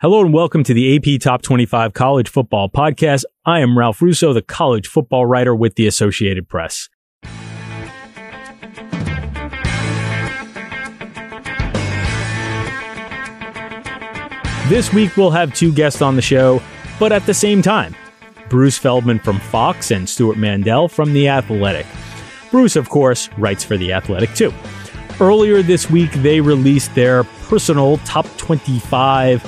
Hello and welcome to the AP Top 25 College Football Podcast. I am Ralph Russo, the college football writer with the Associated Press. This week we'll have two guests on the show, but at the same time. Bruce Feldman from Fox and Stewart Mandel from The Athletic. Bruce, of course, writes for The Athletic too. Earlier this week, they released their personal top 25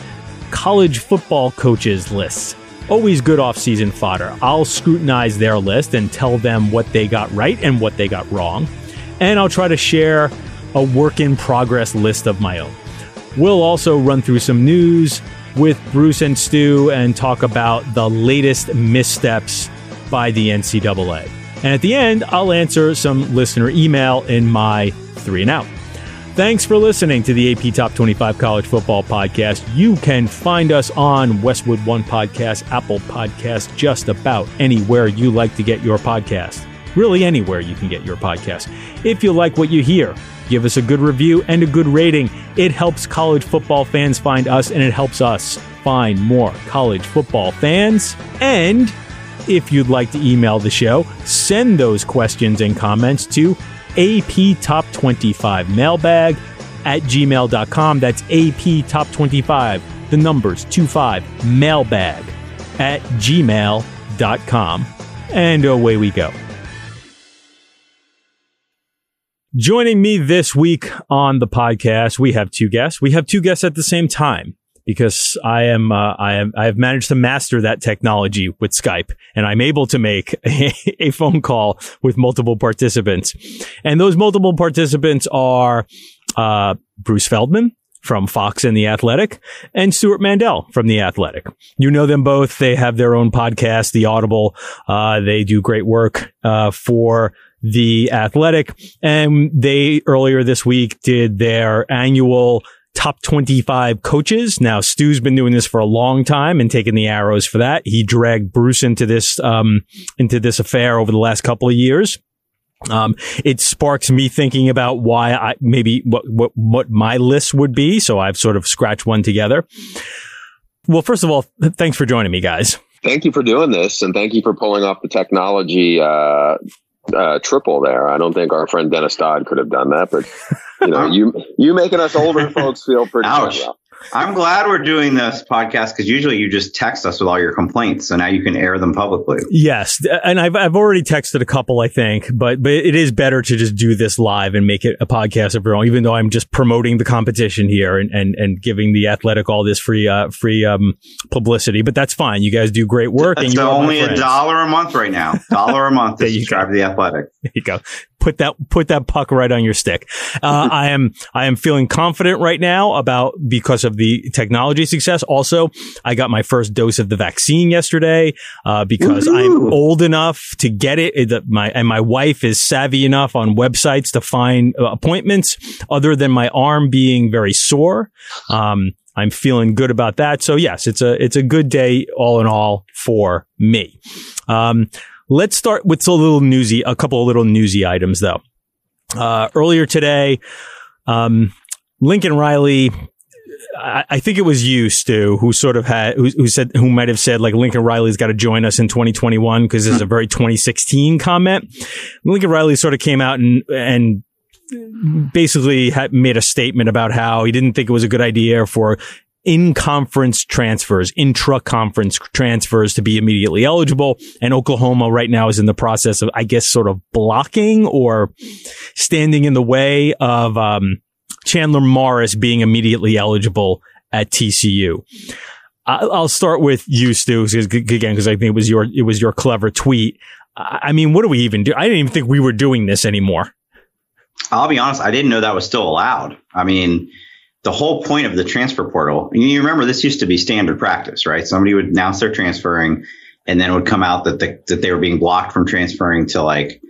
college football coaches lists. Always good off-season fodder. I'll scrutinize their list and tell them what they got right and what they got wrong. And I'll try to share a work in progress list of my own. We'll also run through some news with Bruce and Stu and talk about the latest missteps by the NCAA. And at the end, I'll answer some listener email in my three and out. Thanks for listening to the AP Top 25 College Football Podcast. You can find us on Westwood One Podcast, Apple Podcast, just about anywhere you like to get your podcast. Really, anywhere you can get your podcast. If you like what you hear, give us a good review and a good rating. It helps college football fans find us, and it helps us find more college football fans. And if you'd like to email the show, send those questions and comments to AP Top 25 mailbag at gmail.com. That's AP Top 25, the numbers 25 mailbag at gmail.com. And away we go. Joining me this week on the podcast, we have two guests. We have two guests at the same time because I am uh, I am I have managed to master that technology with Skype, and I'm able to make a, a, phone call with multiple participants, and those multiple participants are uh, Bruce Feldman. From Fox and The Athletic and Stewart Mandel from The Athletic. You know them both. They have their own podcast, The Audible. Uh, they do great work, uh, for the athletic and they earlier this week did their annual top 25 coaches. Now, Stu's been doing this for a long time and taking the arrows for that. He dragged Bruce into this, um, into this affair over the last couple of years. Um, it sparks me thinking about why I maybe what, what, what my list would be. So I've sort of scratched one together. Well, first of all, thanks for joining me, guys. Thank you for doing this, and thank you for pulling off the technology uh, uh, triple there. I don't think our friend Dennis Dodd could have done that, but you know, you you making us older folks feel pretty. Ouch. Well. I'm glad we're doing this podcast because usually you just text us with all your complaints, so now you can air them publicly. Yes, and I've I've already texted a couple, I think, but but it is better to just do this live and make it a podcast of your own. Even though I'm just promoting the competition here and and, and giving the athletic all this free uh free um publicity, but that's fine. You guys do great work, that's and you're only a dollar a month right now. Dollar a month to subscribe to the athletic. There you go put that put that puck right on your stick. Uh, I am I am feeling confident right now about because of the technology success. Also, I got my first dose of the vaccine yesterday uh, because Woo-hoo. I'm old enough to get it. That my and my wife is savvy enough on websites to find uh, appointments other than my arm being very sore. Um, I'm feeling good about that. So yes, it's a it's a good day all in all for me. Um, Let's start with a little newsy, a couple of little newsy items though. Uh, earlier today, um, Lincoln Riley, I, think it was you, Stu, who sort of had, who, who said, who might have said like Lincoln Riley's got to join us in 2021 because this is a very 2016 comment. Lincoln Riley sort of came out and, and basically made a statement about how he didn't think it was a good idea for in conference transfers, intra conference transfers to be immediately eligible. And Oklahoma right now is in the process of, I guess, sort of blocking or standing in the way of, um, Chandler Morris being immediately eligible at TCU. I'll start with you, Stu, again, because I think it was your, it was your clever tweet. I mean, what do we even do? I didn't even think we were doing this anymore. I'll be honest. I didn't know that was still allowed. I mean, the whole point of the transfer portal, you remember this used to be standard practice, right? Somebody would announce they're transferring and then it would come out that the, that they were being blocked from transferring to like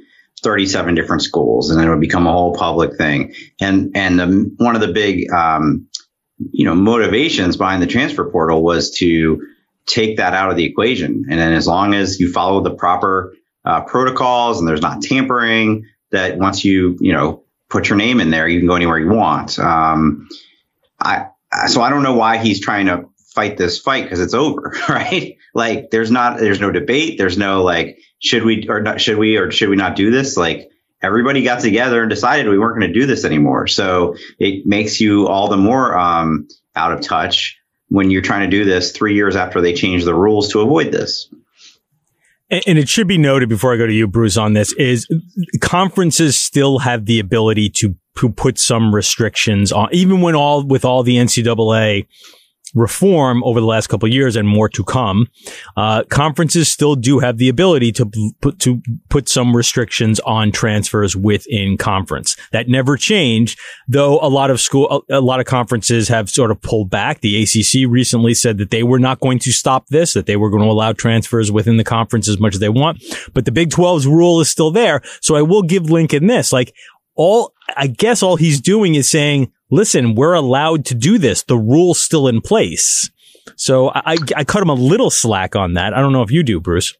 37 different schools and then it would become a whole public thing. And, and the, one of the big, um, you know, motivations behind the transfer portal was to take that out of the equation. And then as long as you follow the proper uh, protocols and there's not tampering, that once you, you know, put your name in there, you can go anywhere you want. Um, I so I don't know why he's trying to fight this fight because it's over, right? Like there's not, there's no debate. There's no like, should we or not, should we or should we not do this? Like everybody got together and decided we weren't going to do this anymore. So it makes you all the more um, out of touch when you're trying to do this three years after they changed the rules to avoid this. And it should be noted before I go to you, Bruce, on this is conferences still have the ability to, to put some restrictions on, even when all, with all the NCAA reform over the last couple years and more to come, uh, conferences still do have the ability to put to put some restrictions on transfers within conference. That never changed, though. A lot of school, a, a lot of conferences have sort of pulled back. The ACC recently said that they were not going to stop this, that they were going to allow transfers within the conference as much as they want. But the Big 12's rule is still there. So I will give Lincoln this, like all, I guess all he's doing is saying, listen, we're allowed to do this. The rule's still in place. So I, I cut him a little slack on that. I don't know if you do, Bruce.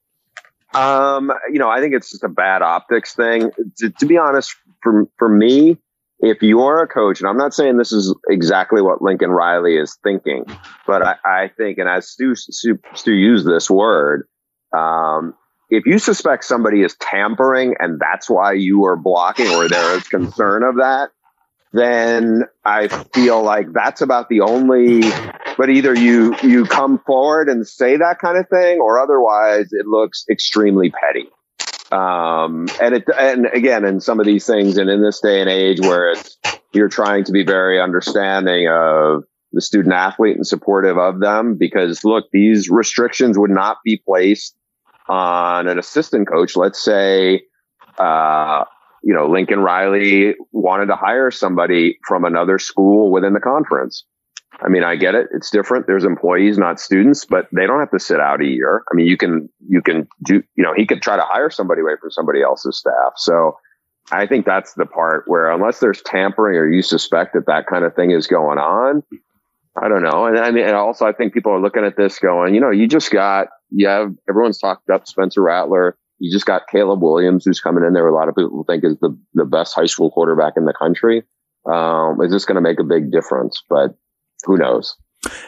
Um, you know, I think it's just a bad optics thing. To, to be honest, for for me, if you're a coach, and I'm not saying this is exactly what Lincoln Riley is thinking, but I, I think, and as Stu, Stu, Stu used this word, um, if you suspect somebody is tampering and that's why you are blocking or there is concern of that, then I feel like that's about the only, but either you, you come forward and say that kind of thing or otherwise it looks extremely petty. Um, and it, and again, in some of these things and in this day and age where it's, you're trying to be very understanding of the student athlete and supportive of them because look, these restrictions would not be placed on an assistant coach. Let's say, uh, you know, Lincoln Riley wanted to hire somebody from another school within the conference. I mean, I get it. It's different. There's employees, not students, but they don't have to sit out a year. I mean, you can, you can do, you know, he could try to hire somebody away from somebody else's staff. So I think that's the part where unless there's tampering or you suspect that that kind of thing is going on, I don't know. And I mean, and also I think people are looking at this going, you know, you just got, you have, everyone's talked up Spencer Rattler you just got Caleb Williams, who's coming in there. A lot of people think is the, the best high school quarterback in the country. Um, is this going to make a big difference? But who knows?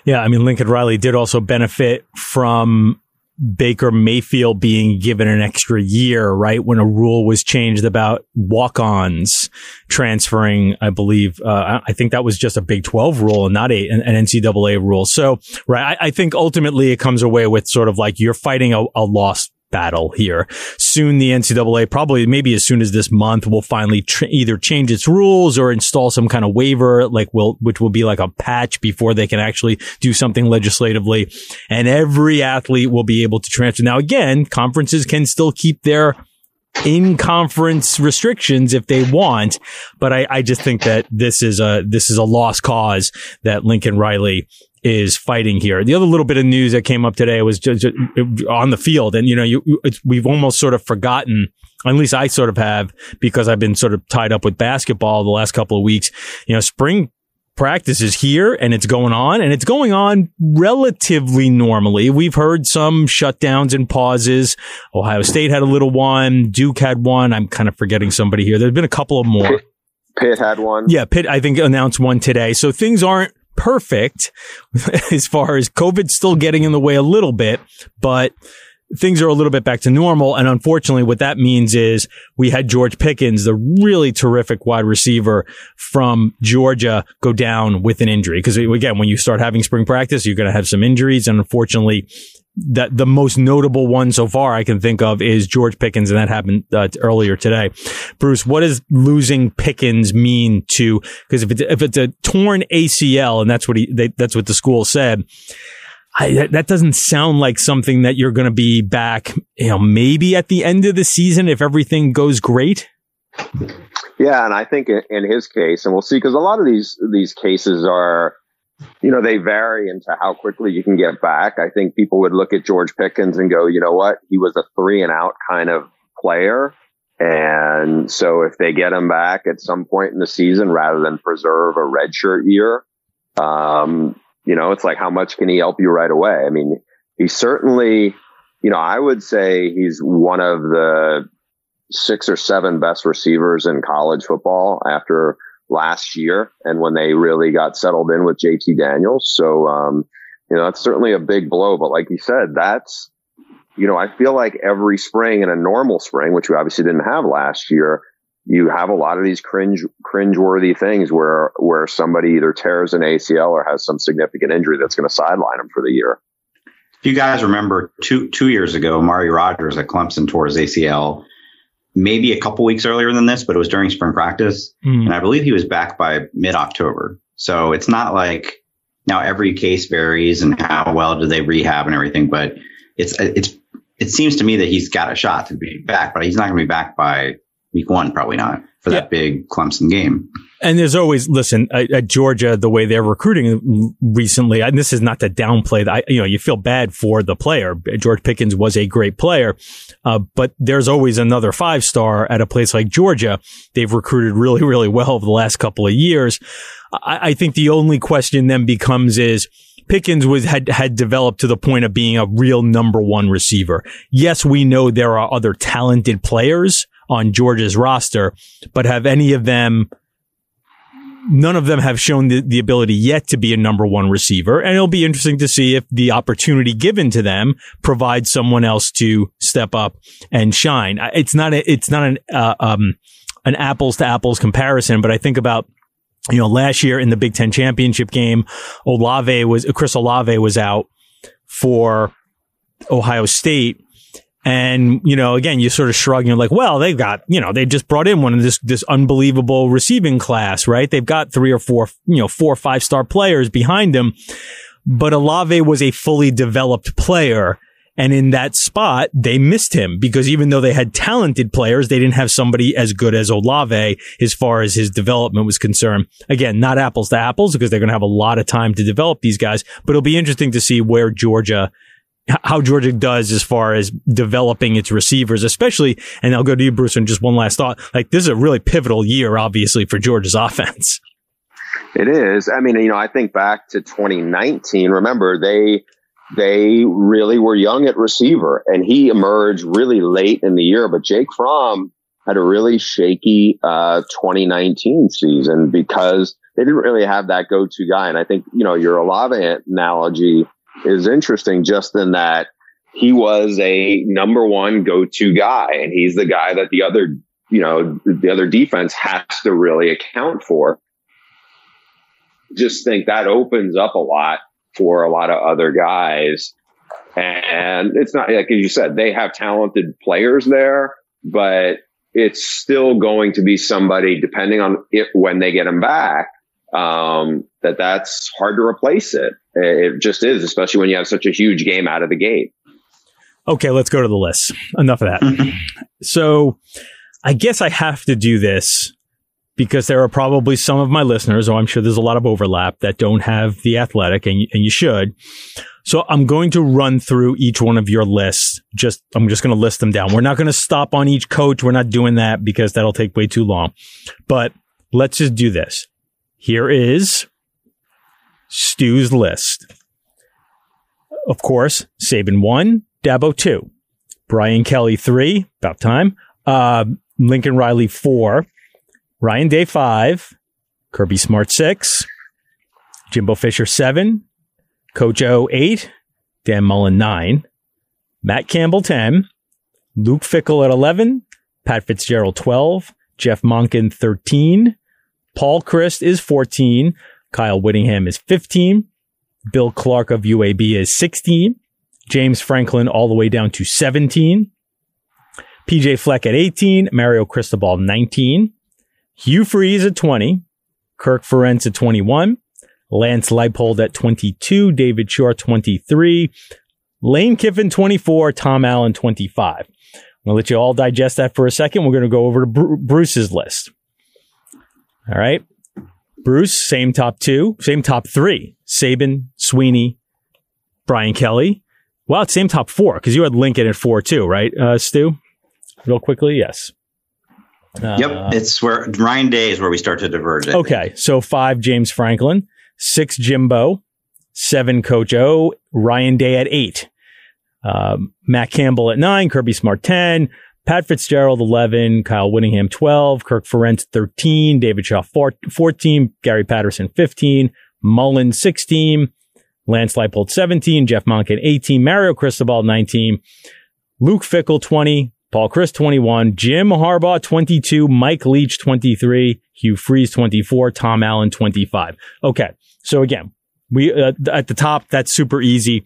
Yeah. I mean, Lincoln Riley did also benefit from Baker Mayfield being given an extra year, right? When a rule was changed about walk-ons transferring, I believe, uh, I think that was just a Big 12 rule and not a, an, NCAA rule. So, right. I, I, think ultimately it comes away with sort of like you're fighting a, a lost battle here. Soon the NCAA, probably maybe as soon as this month, will finally tr- either change its rules or install some kind of waiver, like will, which will be like a patch before they can actually do something legislatively. And every athlete will be able to transfer. Now again, conferences can still keep their in conference restrictions if they want. But I, I just think that this is a, this is a lost cause that Lincoln Riley is fighting here. The other little bit of news that came up today was just, just on the field. And, you know, you, we've almost sort of forgotten, at least I sort of have because I've been sort of tied up with basketball the last couple of weeks. You know, spring practice is here and it's going on and it's going on relatively normally. We've heard some shutdowns and pauses. Ohio State had a little one. Duke had one. I'm kind of forgetting somebody here. There's been a couple of more. Pitt, Pitt had one. Yeah, Pitt, I think announced one today. So things aren't perfect as far as COVID's still getting in the way a little bit, but things are a little bit back to normal. And unfortunately, what that means is we had George Pickens, the really terrific wide receiver from Georgia, go down with an injury. Because again, when you start having spring practice, you're going to have some injuries. And unfortunately, that the most notable one so far I can think of is George Pickens, and that happened uh, earlier today. Bruce, what does losing Pickens mean to? Because if it's if it's a torn ACL, and that's what he they, that's what the school said. I, that doesn't sound like something that you're going to be back, you know, maybe at the end of the season if everything goes great. Yeah, and I think in his case, and we'll see, because a lot of these these cases are you know, they vary into how quickly you can get back. I think people would look at George Pickens and go, you know what? He was a three and out kind of player. And so if they get him back at some point in the season rather than preserve a redshirt year, um, you know, it's like, how much can he help you right away? I mean, he certainly, you know, I would say he's one of the six or seven best receivers in college football after last year and when they really got settled in with JT Daniels. So, um, You know, that's certainly a big blow. But like you said, that's, you know, I feel like every spring in a normal spring, which we obviously didn't have last year, you have a lot of these cringe cringe-worthy things where where somebody either tears an ACL or has some significant injury that's going to sideline them for the year. If you guys remember two two years ago, Amari Rodgers at Clemson tore his ACL maybe a couple weeks earlier than this, but it was during spring practice. Mm. And I believe he was back by mid October. So it's not like now every case varies and how well do they rehab and everything, but it's, it's, it seems to me that he's got a shot to be back, but he's not going to be back by week one, probably not for that big Clemson game. And there's always listen at, at, Georgia the way they're recruiting recently. And this is not to downplay that. You know, you feel bad for the player. George Pickens was a great player, uh, but there's always another five star at a place like Georgia. They've recruited really, really well over the last couple of years. I, I think the only question then becomes is. Pickens was had had developed to the point of being a real number one receiver. Yes, we know there are other talented players on Georgia's roster, but have any of them none of them have shown the, the ability yet to be a number one receiver. And it'll be interesting to see if the opportunity given to them provides someone else to step up and shine. It's not a, it's not an, uh, um, an apples to apples comparison, but I think about you know, last year in the Big Ten championship game, Olave was, Chris Olave was out for Ohio State and, you know, again, you sort of shrug and you're like, well, they've got, you know, they just brought in one of this, this unbelievable receiving class, right? They've got three or four, you know, four or five star players behind them. But Olave was a fully developed player. And in that spot, they missed him because even though they had talented players, they didn't have somebody as good as Olave as far as his development was concerned. Again, not apples to apples because they're going to have a lot of time to develop these guys, but it'll be interesting to see where Georgia how Georgia does as far as developing its receivers, especially, and I'll go to you, Bruce, and just one last thought. Like this is a really pivotal year, obviously, for Georgia's offense. It is. I mean, you know, I think back to 2019. Remember, they they really were young at receiver, and he emerged really late in the year. But Jake Fromm had a really shaky uh, 2019 season because they didn't really have that go-to guy. And I think you know your Olave analogy is interesting just in that he was a number one go-to guy and he's the guy that the other, you know, the other defense has to really account for. Just think that opens up a lot for a lot of other guys. And it's not like as you said, they have talented players there, but it's still going to be somebody depending on it when they get him back um, that that's hard to replace it. It just is, especially when you have such a huge game out of the gate. Okay, let's go to the list. Enough of that. Mm-hmm. so I guess I have to do this because there are probably some of my listeners, or I'm sure there's a lot of overlap that don't have the athletic and, and you should. So I'm going to run through each one of your lists. Just, I'm just going to list them down. We're not going to stop on each coach. We're not doing that because that'll take way too long, but let's just do this. Here is Stu's list. Of course, Saban one, Dabo two, Brian Kelly three, about time. Uh, Lincoln Riley four, Ryan Day five, Kirby Smart six, Jimbo Fisher seven, Coach O eight, Dan Mullen nine, Matt Campbell ten, Luke Fickell at eleven, Pat Fitzgerald twelve, Jeff Monken thirteen, Paul Chryst is 14. Kyle Whittingham is 15. Bill Clark of UAB is 16. James Franklin all the way down to 17. PJ Fleck at 18. Mario Cristobal 19. Hugh Freeze at 20. Kirk Ferentz at 21. Lance Leipold at 22. David Shaw 23. Lane Kiffin 24. Tom Allen 25. I'm going to let you all digest that for a second. We're going to go over to Bruce's list. All right. Bruce, same top two, same top three. Saban, Swinney, Brian Kelly. Wow, same top four because you had Lincoln at four too, right, uh, Stu? Real quickly, yes. Uh, yep, it's where Ryan Day is where we start to diverge. okay, so five James Franklin, six Jimbo, seven Coach O, Ryan Day at eight, um, Matt Campbell at nine, Kirby Smart ten, Pat Fitzgerald, 11, Kyle Whittingham, 12, Kirk Ferentz, 13, David Shaw, 14, Gary Patterson, 15, Mullen, 16, Lance Leipold 17, Jeff Monken 18, Mario Cristobal 19, Luke Fickell, 20, Paul Chryst 21, Jim Harbaugh 22, Mike Leach 23, Hugh Freeze 24, Tom Allen 25. Okay. So again, we uh, at the top that's super easy.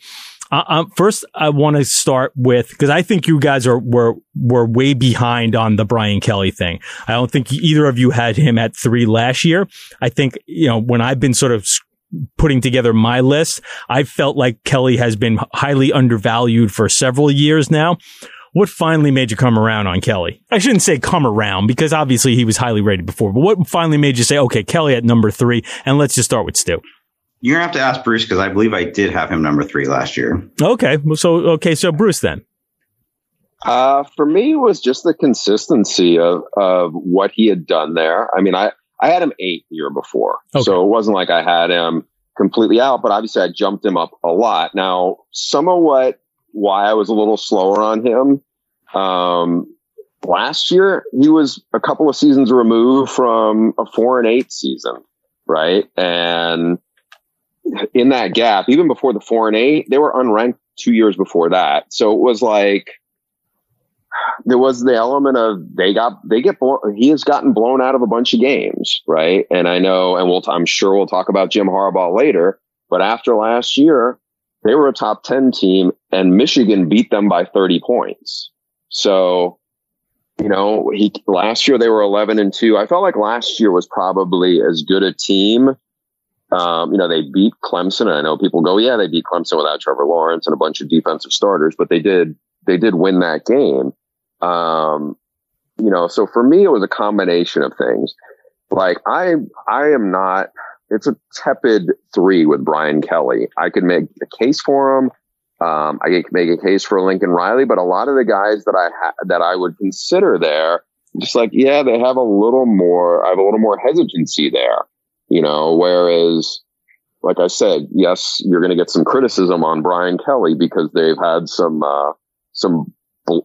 Uh, um, first, I want to start with because I think you guys are were were way behind on the Brian Kelly thing. I don't think either of you had him at three last year. I think you know when I've been sort of putting together my list, I felt like Kelly has been highly undervalued for several years now. What finally made you come around on Kelly? I shouldn't say come around because obviously he was highly rated before, but what finally made you say, okay, Kelly at number three, and let's just start with Stu? You're gonna have to ask Bruce because I believe I did have him number three last year. Okay, so okay, so Bruce then. Uh, for me, it was just the consistency of of what he had done there. I mean, I I had him eight the year before, okay. so it wasn't like I had him completely out. But obviously, I jumped him up a lot. Now, some of what why I was a little slower on him. Um, last year, he was a couple of seasons removed from a four and eight season, right? And in that gap, even before the four and eight, they were unranked two years before that. So it was like there was the element of they got they get blown, he has gotten blown out of a bunch of games, right? And I know, and we'll I'm sure we'll talk about Jim Harbaugh later. But after last year, they were a top ten team, and Michigan beat them by 30 points. So you know, he last year they were 11 and 2. I felt like last year was probably as good a team um, you know, they beat Clemson. And I know people go, yeah, they beat Clemson without Trevor Lawrence and a bunch of defensive starters, but they did, they did win that game. Um, you know, so for me, it was a combination of things. Like I, I am not, it's a tepid three with Brian Kelly. I could make a case for him. Um, I could make a case for Lincoln Riley, but a lot of the guys that I ha- that I would consider there, just like, yeah, they have a little more, I have a little more hesitancy there you know, whereas, like I said, yes, you're going to get some criticism on Brian Kelly because they've had some, uh, some,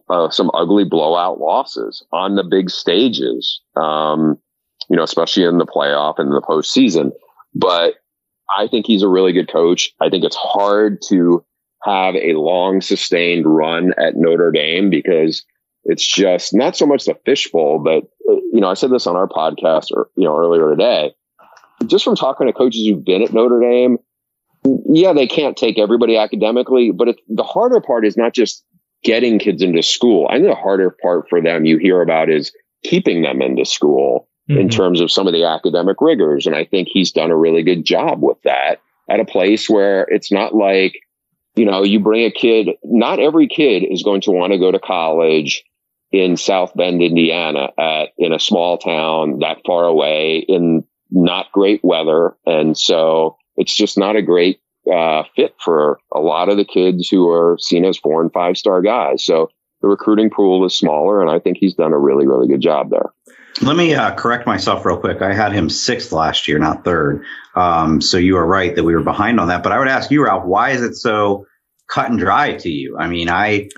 uh, some ugly blowout losses on the big stages. Um, you know, especially in the playoff and the postseason. But I think he's a really good coach. I think it's hard to have a long sustained run at Notre Dame because it's just not so much the fishbowl, but uh, you know, I said this on our podcast or, you know, earlier today just from talking to coaches who've been at Notre Dame, yeah, they can't take everybody academically, but it, the harder part is not just getting kids into school. I think the harder part for them you hear about is keeping them into school mm-hmm. in terms of some of the academic rigors. And I think he's done a really good job with that at a place where it's not like, you know, you bring a kid, not every kid is going to want to go to college in South Bend, Indiana at, in a small town that far away in not great weather. And so it's just not a great uh, fit for a lot of the kids who are seen as four and five star guys. So the recruiting pool is smaller, and I think he's done a really, really good job there. Let me uh, correct myself real quick. I had him sixth last year, not third. Um, so you are right that we were behind on that. But I would ask you, Ralph, why is it so cut and dry to you? I mean, I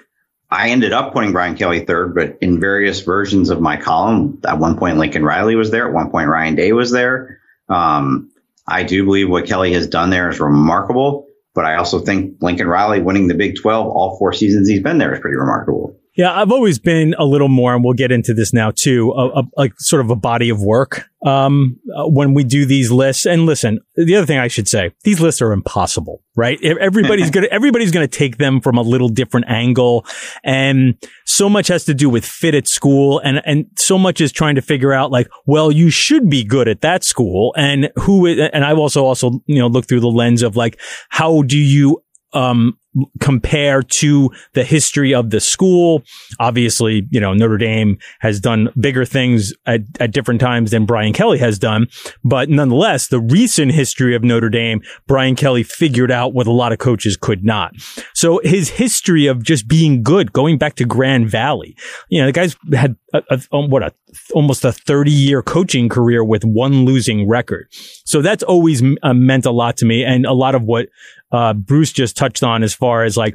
I ended up putting Brian Kelly third, but in various versions of my column, at one point Lincoln Riley was there, at one point Ryan Day was there. Um, I do believe what Kelly has done there is remarkable, but I also think Lincoln Riley winning the Big 12 all four seasons he's been there is pretty remarkable. Yeah, I've always been a little more, and we'll get into this now too, a, a, like sort of a body of work um, uh, when we do these lists. And listen, the other thing I should say, these lists are impossible, right? Everybody's gonna everybody's gonna take them from a little different angle, and so much has to do with fit at school, and and so much is trying to figure out like, well, you should be good at that school, and who. And I've also also you know looked through the lens of like, how do you um, compare to the history of the school. Obviously, you know, Notre Dame has done bigger things at, at different times than Brian Kelly has done. But nonetheless, the recent history of Notre Dame, Brian Kelly figured out what a lot of coaches could not. So his history of just being good, going back to Grand Valley, you know, the guy's had a, a, what a almost a 30 year coaching career with one losing record. So that's always uh, meant a lot to me. And a lot of what uh, Bruce just touched on as far as like,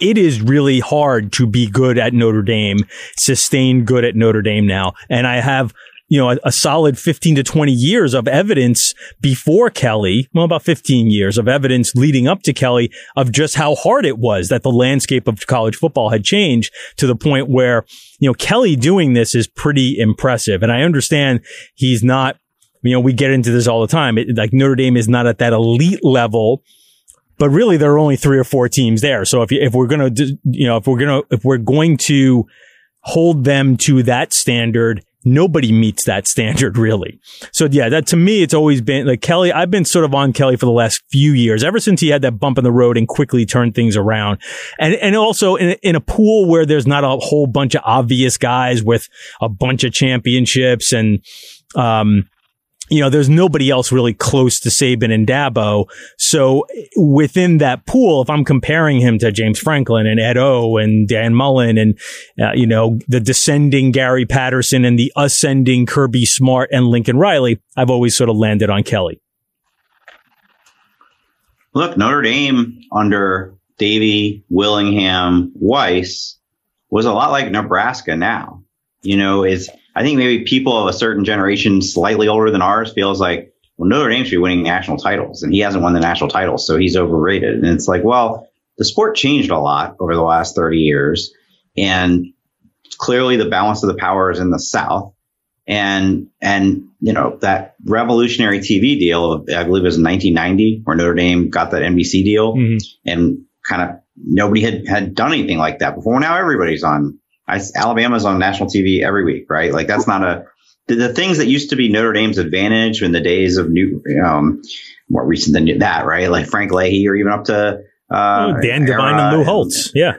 it is really hard to be good at Notre Dame, sustain good at Notre Dame now. And I have you know, a, a, solid 15 to 20 years of evidence before Kelly. Well, about 15 years of evidence leading up to Kelly of just how hard it was that the landscape of college football had changed to the point where, you know, Kelly doing this is pretty impressive. And I understand he's not, you know, we get into this all the time. It, like Notre Dame is not at that elite level but really there are only three or four teams there. So if, if we're going to, you know, if we're going to, if we're going to hold them to that standard, nobody meets that standard really. So yeah, that to me, it's always been like Kelly. I've been sort of on Kelly for the last few years, ever since he had that bump in the road and quickly turned things around. And, and also in, in a pool where there's not a whole bunch of obvious guys with a bunch of championships and, um, you know, there's nobody else really close to Saban and Dabo. So within that pool, if I'm comparing him to James Franklin and Ed O and Dan Mullen and, uh, you know, the descending Gary Patterson and the ascending Kirby Smart and Lincoln Riley, I've always sort of landed on Kelly. Look, Notre Dame under Davie, Willingham, Weis was a lot like Nebraska now. You know, is I think maybe people of a certain generation, slightly older than ours, feels like, well, Notre Dame should be winning national titles, and he hasn't won the national titles, so he's overrated. And it's like, well, the sport changed a lot over the last 30 years, and clearly the balance of the power is in the South. And, and, you know, that revolutionary TV deal, of, I believe it was 1990, where Notre Dame got that NBC deal mm-hmm. and kind of nobody had, had done anything like that before. Now everybody's on I, Alabama's on national TV every week, right? Like that's not a the, the, things that used to be Notre Dame's advantage in the days of new, um, more recent than that, right? Like Frank Leahy or even up to uh, oh, Dan Devine and Lou Holtz. Yeah,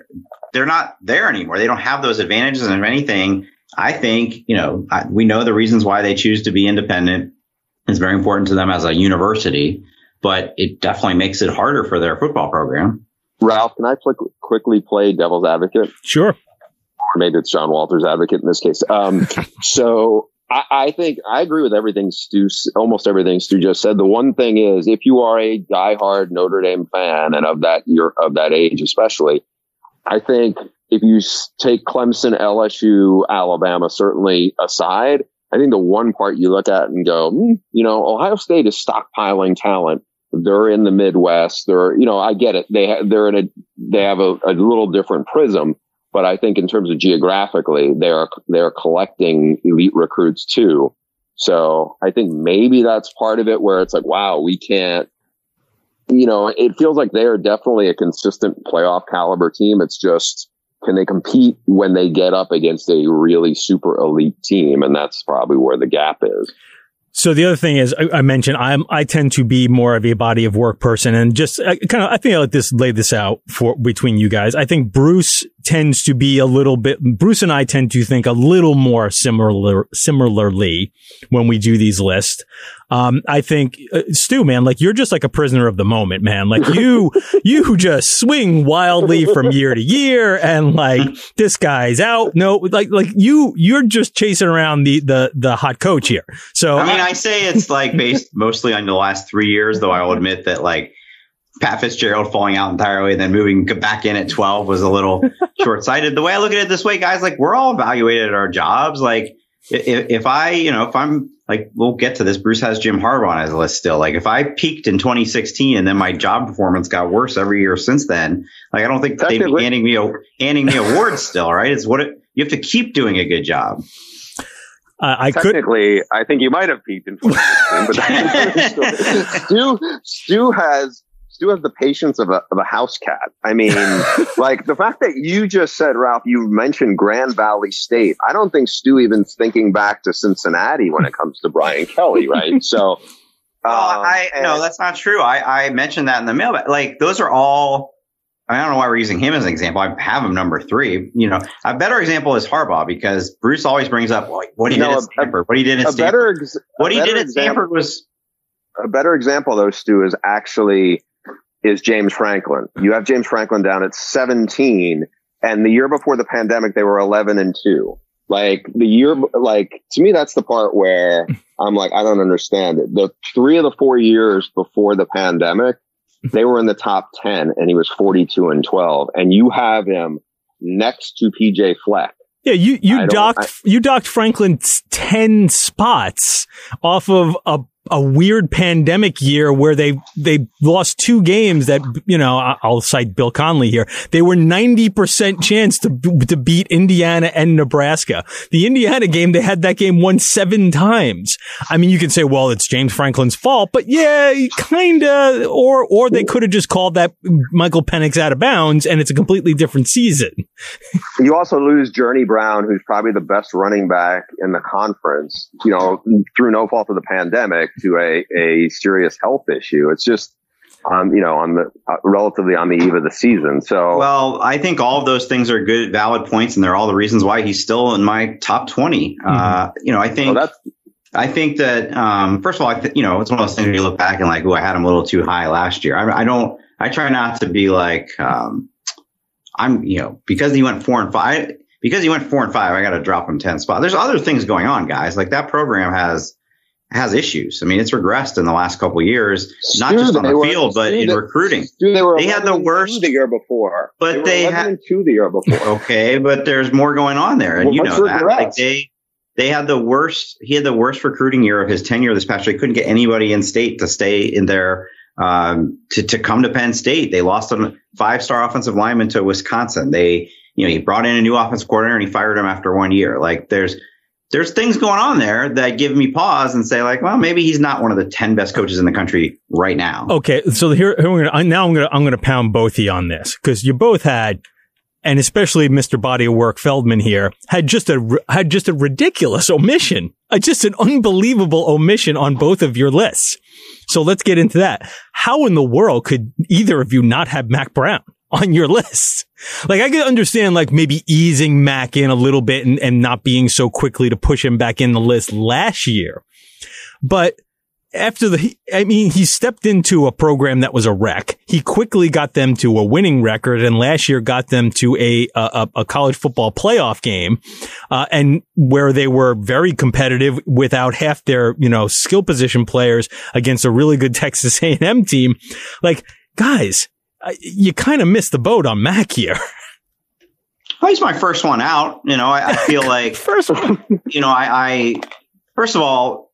they're not there anymore. They don't have those advantages. And if anything, I think you know I, we know the reasons why they choose to be independent. It's very important to them as a university, but it definitely makes it harder for their football program. Ralph, can I quickly play devil's advocate? Sure or maybe it's John Walters' advocate in this case. Um, so I, I, think I agree with everything Stu, almost everything Stu just said. The one thing is, if you are a diehard Notre Dame fan and of that year of that age, especially, I think if you take Clemson, LSU, Alabama certainly aside, I think the one part you look at and go, hmm, you know, Ohio State is stockpiling talent. They're in the Midwest. They're, you know, I get it. They ha- they're in a they have a, a little different prism but I think in terms of geographically, they're they're collecting elite recruits too. So I think maybe that's part of it where it's like, wow, we can't. You know, it feels like they are definitely a consistent playoff caliber team. It's just can they compete when they get up against a really super elite team, and that's probably where the gap is. So the other thing is, I, mentioned I'm I tend to be more of a body of work person, and just I, kind of I think I like this lay this out for between you guys. I think Bruce tends to be a little bit. Bruce and I tend to think a little more similar similarly when we do these lists. Um, I think uh, Stu, man, like you're just like a prisoner of the moment, man. Like you, you just swing wildly from year to year, and like this guy's out. No, like like you, you're just chasing around the the the hot coach here. So I mean, I say it's like based mostly on the last three years, though. I will admit that like Pat Fitzgerald falling out entirely and then moving back in at 12 was a little short sighted. The way I look at it this way, guys, like we're all evaluated at our jobs. Like if, if I, you know, if I'm like, we'll get to this. Bruce has Jim Harbaugh on his list still. Like if I peaked in 2016 and then my job performance got worse every year since then, like I don't think they'd be handing me, handing me awards still, right? It's what it, you have to keep doing a good job. Uh, I technically, could... I think you might have peaked in 2016, but Stu, Stu has Stu has the patience of a, of a house cat. I mean, like the fact that you just said, Ralph, you mentioned Grand Valley State. I don't think Stu even's thinking back to Cincinnati when it comes to Brian Kelly, right? So, well, um, I and, no, that's not true. I, I mentioned that in the mail, but like those are all. I, mean, I don't know why we're using him as an example. I have him number three. You know, a better example is Harbaugh because Bruce always brings up well, what he did at Stanford. what he did at Stanford. Ex- what he did at Stanford was a better example, though, Stu, is actually is James Franklin. You have James Franklin down at 17 and the year before the pandemic, they were 11 and two. Like the year, like to me, that's the part where I'm like, I don't understand it. The three of the four years before the pandemic, they were in the top 10 and he was 42 and 12. And you have him next to PJ Fleck Yeah, you you docked I, you docked Franklin ten spots off of a a weird pandemic year where they they lost two games that you know I'll cite Bill Connelly here. They were ninety percent chance to to beat Indiana and Nebraska. The Indiana game they had that game won seven times. I mean, you can say, well, it's James Franklin's fault, but yeah, kinda. Or or they could have just called that Michael Penix out of bounds, and it's a completely different season. you also lose Journey Brown, who's probably the best running back in the conference. You know, through no fault of the pandemic to a, a serious health issue. It's just, um, you know, on the uh, relatively on the eve of the season. So, well, I think all of those things are good, valid points, and they're all the reasons why he's still in my top 20. Mm-hmm. Uh, you know, I think. Well, I think that um, first of all, I th- you know, it's one of those things where you look back and like, oh, I had him a little too high last year. I, I don't. I try not to be like, um, I'm, you know, because he went four and five. Because he went four and five, I got to drop him ten spots. There's other things going on, guys. Like that program has has issues. I mean, it's regressed in the last couple years, not just on the field, but in recruiting. they were they had the worst the year before, but they, they had two the year before. Okay, but there's more going on there, and well, you know that. Like they they had the worst. He had the worst recruiting year of his tenure this past year. He couldn't get anybody in state to stay in there um, to to come to Penn State. They lost a five star offensive lineman to Wisconsin. They you know he brought in a new offensive coordinator and he fired him after one year. Like there's there's things going on there that give me pause and say like, well, maybe he's not one of the 10 best coaches in the country right now. Okay. So here, here gonna, now I'm going to, I'm going to pound both of you on this because you both had, and especially Mr. Body of Work Feldman here had just a, had just a ridiculous omission, uh, just an unbelievable omission on both of your lists. So let's get into that. How in the world could either of you not have Mack Brown? on your list. Like I could understand like maybe easing Mack in a little bit and, and not being so quickly to push him back in the list last year. But after the, I mean, he stepped into a program that was a wreck. He quickly got them to a winning record and last year got them to a, a, a college football playoff game, uh, and where they were very competitive without half their, you know, skill position players against a really good Texas A&M team. Like, guys, you kind of missed the boat on Mack here. Well, he's my first one out. You know, I, I feel like first one. You know, I, I first of all,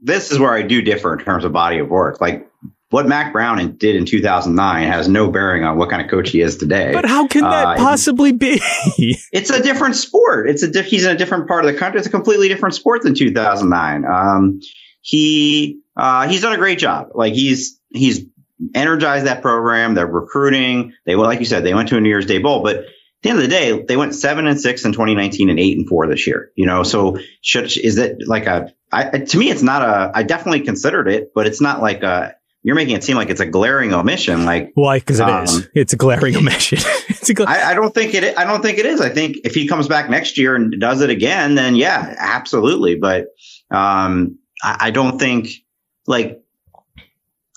this is where I do differ in terms of body of work. Like what Mack Brown did in 2009 has no bearing on what kind of coach he is today. But how can that uh, possibly be? it's a different sport. It's a diff- he's in a different part of the country. It's a completely different sport than 2009. Um, he uh, he's done a great job. Like he's he's energized that program. They're recruiting. They went, like you said, they went to a New Year's Day bowl, but at the end of the day, they went seven and six in 2019 and eight and four this year. You know, so should, is it like a? I, to me, it's not a. I definitely considered it, but it's not like a. You're making it seem like it's a glaring omission. Like why? Because it um, is. It's a glaring omission. it's a gla- I, I don't think it. I don't think it is. I think if he comes back next year and does it again, then yeah, absolutely. But um, I, I don't think like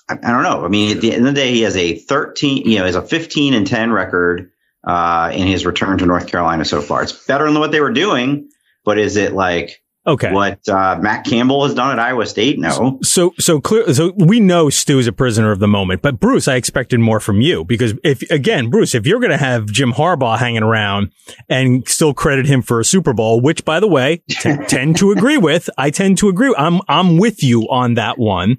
I, I, don't know. I mean, at the end of the day, he has a 13, you know, has a 15 and 10 record uh, in his return to North Carolina so far. It's better than what they were doing, but is it like Okay. What uh, Matt Campbell has done at Iowa State? No. So, so clear. So we know Stu is a prisoner of the moment, but Bruce, I expected more from you because if, again, Bruce, if you're going to have Jim Harbaugh hanging around and still credit him for a Super Bowl, which by the way, t- tend to agree with, I tend to agree. I'm, I'm with you on that one.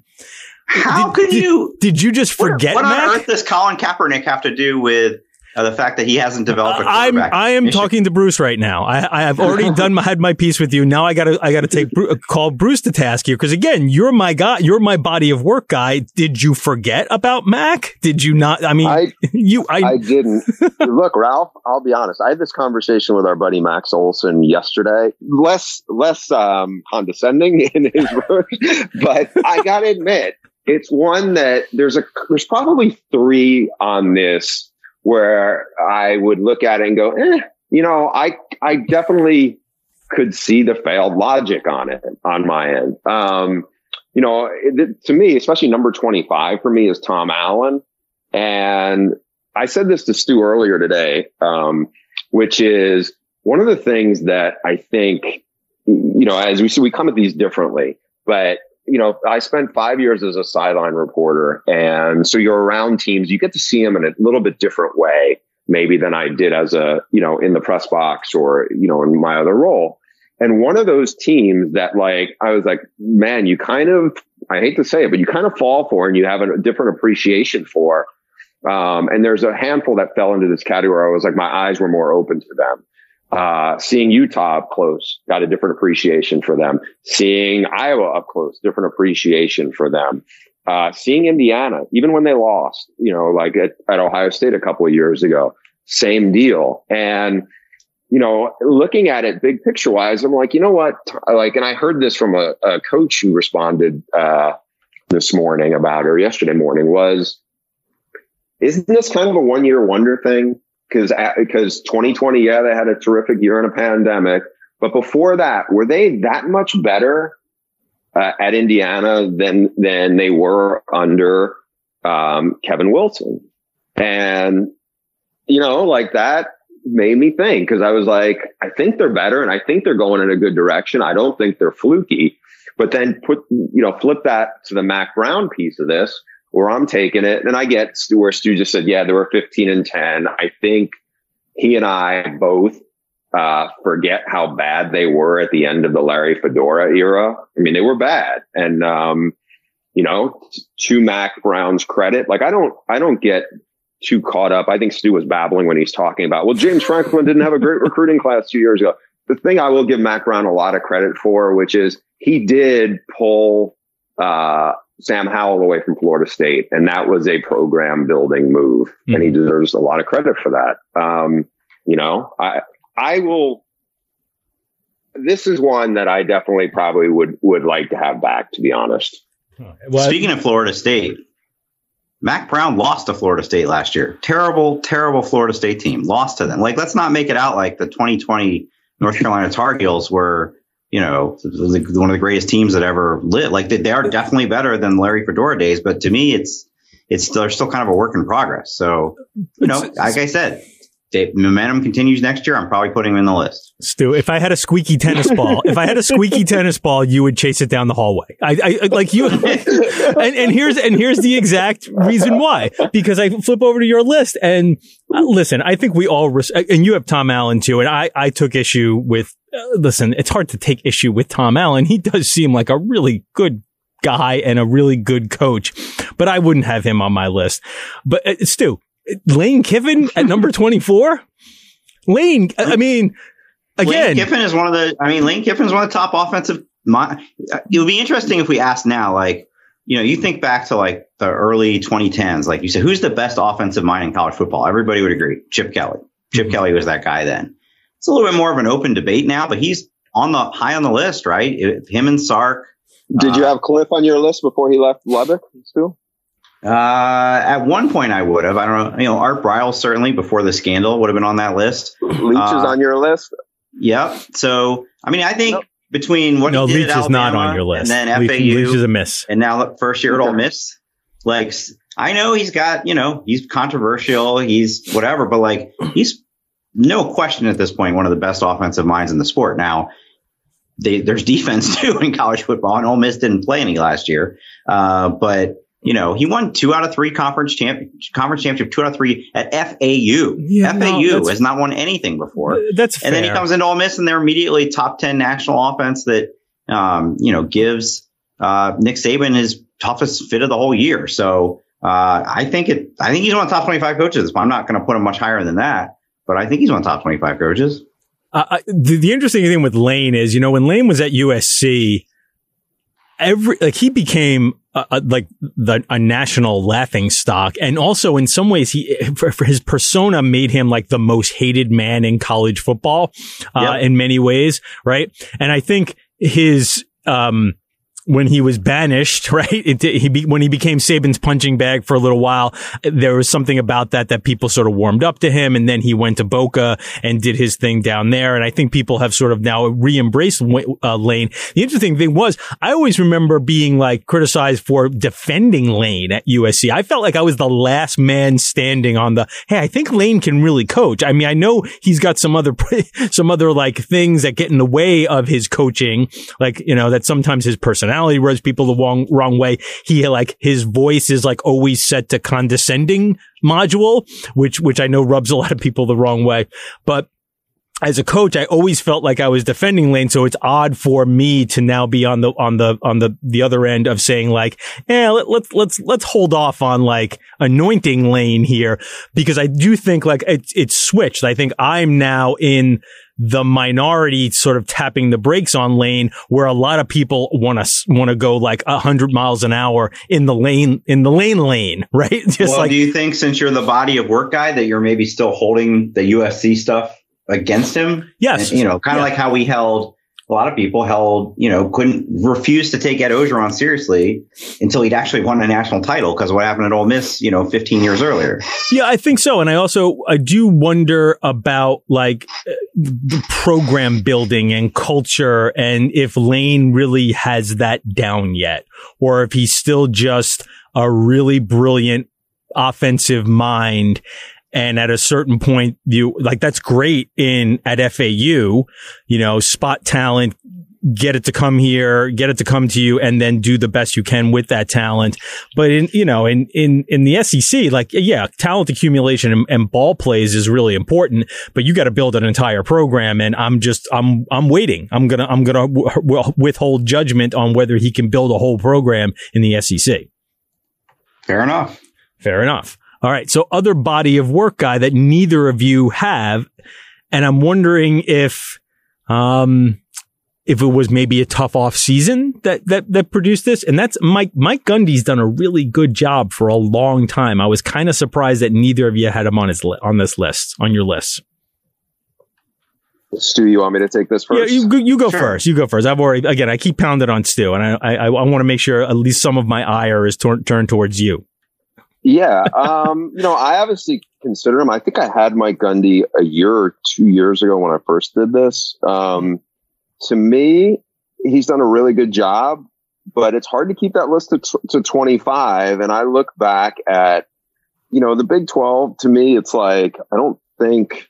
How did, could you? Did, you just forget? What, what on earth does Colin Kaepernick have to do with uh, the fact that he hasn't developed a I'm I am talking to Bruce right now. I, I have already done my had my piece with you. Now I got to I got to take call Bruce to task here because again, you're my guy. You're my body of work guy. Did you forget about Mack? Did you not? I mean, I, you. I, I didn't. Look, Ralph. I'll be honest. I had this conversation with our buddy Max Olson yesterday. Less less um, condescending in his words, but I got to admit it's one that there's a there's probably three on this where I would look at it and go, eh, you know, I I definitely could see the failed logic on it on my end. Um, you know, it, to me, especially number 25 for me is Tom Allen. And I said this to Stu earlier today, um, which is one of the things that I think, you know, as we see, we come at these differently, but you know, I spent five years as a sideline reporter. And so you're around teams, you get to see them in a little bit different way maybe than I did as a, you know, in the press box or, you know, in my other role. And one of those teams that like, I was like, man, you kind of, I hate to say it, but you kind of fall for and you have a different appreciation for. Um, and there's a handful that fell into this category. I was like, my eyes were more open to them. Uh, seeing Utah up close, got a different appreciation for them. Seeing Iowa up close, different appreciation for them. Uh, seeing Indiana, even when they lost, you know, like at, at Ohio State a couple of years ago, same deal. And, you know, looking at it big picture wise, I'm like, you know what? Like, and I heard this from a, a coach who responded, uh, this morning about, or yesterday morning was, isn't this kind of a one year wonder thing? Cause, because 2020, yeah, they had a terrific year in a pandemic. But before that, were they that much better uh, at Indiana than than they were under um, Kevin Wilson, and you know, like that made me think because I was like, I think they're better, and I think they're going in a good direction. I don't think they're fluky, but then put you know flip that to the Mack Brown piece of this where I'm taking it, and I get where Stu just said, yeah, there were 15 and 10. I think he and I both uh, forget how bad they were at the end of the Larry Fedora era. I mean, they were bad. And, um, you know, to Mack Brown's credit, like I don't, I don't get too caught up. I think Stu was babbling when he's talking about, well, James Franklin didn't have a great recruiting class two years ago. The thing I will give Mack Brown a lot of credit for, which is he did pull, uh, Sam Howell away from Florida State, and that was a program building move, mm-hmm. and he mm-hmm. deserves a lot of credit for that. Um, you know, I, I will. This is one that I definitely probably would would like to have back. To be honest. Well, Speaking of Florida State, Mack Brown lost to Florida State last year. Terrible, terrible Florida State team. Lost to them. Like, let's not make it out like the 2020 North Carolina Tar Heels were, you know, one of the greatest teams that ever lived. Like, they, they are definitely better than Larry Fedora days, but to me, it's it's they're still kind of a work in progress. So, you know, like I said, if momentum continues next year, I'm probably putting him in the list. Stu, if I had a squeaky tennis ball, if I had a squeaky tennis ball, you would chase it down the hallway. I, I like you, and, and here's and here's the exact reason why. Because I flip over to your list and uh, listen, I think we all res- and you have Tom Allen too, and I I took issue with. Uh, listen, it's hard to take issue with Tom Allen. He does seem like a really good guy and a really good coach, but I wouldn't have him on my list. But uh, Stu, Lane Kiffin at number 24? Lane, I mean, again. Lane Kiffin is one of the, I mean, Lane Kiffin is one of the top offensive. It would be interesting if we asked now, like, you know, you think back to like the early 2010s, like you said, who's the best offensive mind in college football? Everybody would agree. Chip Kelly. Chip mm-hmm. Kelly was that guy then. It's a little bit more of an open debate now, but he's on the high on the list, right? It, him and Sark. Did uh, you have Kliff on your list before he left Lubbock, still? Uh, at one point I would have. I don't know. You know, Art Briles certainly before the scandal would have been on that list. Leach uh, is on your list. Yep. So I mean, I think nope. between what no, he did Leach is not on your list, and then Leach, FAU, Leach is a miss, and now first year at Ole Miss. Like I know he's got, you know, he's controversial, he's whatever, but like he's no question at this point one of the best offensive minds in the sport. Now, they, there's defense too in college football, and Ole Miss didn't play any last year, uh, but you know, he won two out of three conference champ conference championship, two out of three at FAU. Yeah, FAU no, has not won anything before. That's fair. and then he comes into Ole Miss, and they're immediately top ten national offense that um, you know gives uh, Nick Saban his toughest fit of the whole year. So uh, I think it. I think he's one of the top twenty five coaches. But I'm not going to put him much higher than that, but I think he's one of the top twenty five coaches. Uh, the, the interesting thing with Lane is, you know, when Lane was at USC, every like he became uh, like the, a national laughing stock. And also in some ways, he, for, for his persona made him like the most hated man in college football, uh, yep. in many ways. Right. And I think his, um, when he was banished, right? It, he be, when he became Saban's punching bag for a little while, there was something about that that people sort of warmed up to him, and then he went to Boca and did his thing down there. And I think people have sort of now re-embraced uh, Lane. The interesting thing was, I always remember being like criticized for defending Lane at USC. I felt like I was the last man standing on the. Hey, I think Lane can really coach. I mean, I know he's got some other some other like things that get in the way of his coaching, like you know that sometimes his personality personality rubs people the wrong wrong way. He like his voice is like always set to condescending module, which which I know rubs a lot of people the wrong way. But as a coach, I always felt like I was defending Lane. So it's odd for me to now be on the, on the, on the, the other end of saying like, yeah, let, let's, let's, let's hold off on like anointing Lane here because I do think like it's, it's switched. I think I'm now in the minority sort of tapping the brakes on lane where a lot of people want to want to go like a hundred miles an hour in the lane in the lane lane right just well, like do you think since you're the body of work guy that you're maybe still holding the USC stuff against him. Yes. And, you know, kind of yeah. like how we held a lot of people held, you know, couldn't refuse to take Ed Orgeron seriously until he'd actually won a national title because what happened at Ole Miss, you know, 15 years earlier. Yeah, I think so. And I also, I do wonder about like the program building and culture and if Lane really has that down yet or if he's still just a really brilliant offensive mind and at a certain point, you like that's great in at FAU, you know, spot talent, get it to come here, get it to come to you, and then do the best you can with that talent. But in, you know, in, in, in the SEC, like, yeah, talent accumulation and, and ball plays is really important, but you got to build an entire program. And I'm just, I'm, I'm waiting. I'm going to, I'm going to w- withhold judgment on whether he can build a whole program in the SEC. Fair enough. Fair enough. All right. So other body of work guy that neither of you have. And I'm wondering if, um, if it was maybe a tough off season that, that, that produced this. And that's Mike, Mike Gundy's done a really good job for a long time. I was kind of surprised that neither of you had him on his, li- on this list, on your list. Stu, you want me to take this first? Yeah, you, you go sure. first. You go first. I've already, again, I keep pounding on Stu and I, I, I want to make sure at least some of my ire is tor- turned towards you. Yeah. Um, you know, I obviously consider him. I think I had Mike Gundy a year or two years ago when I first did this. Um, to me, he's done a really good job, but it's hard to keep that list to, to 25. And I look back at, you know, the Big 12 to me, it's like, I don't think,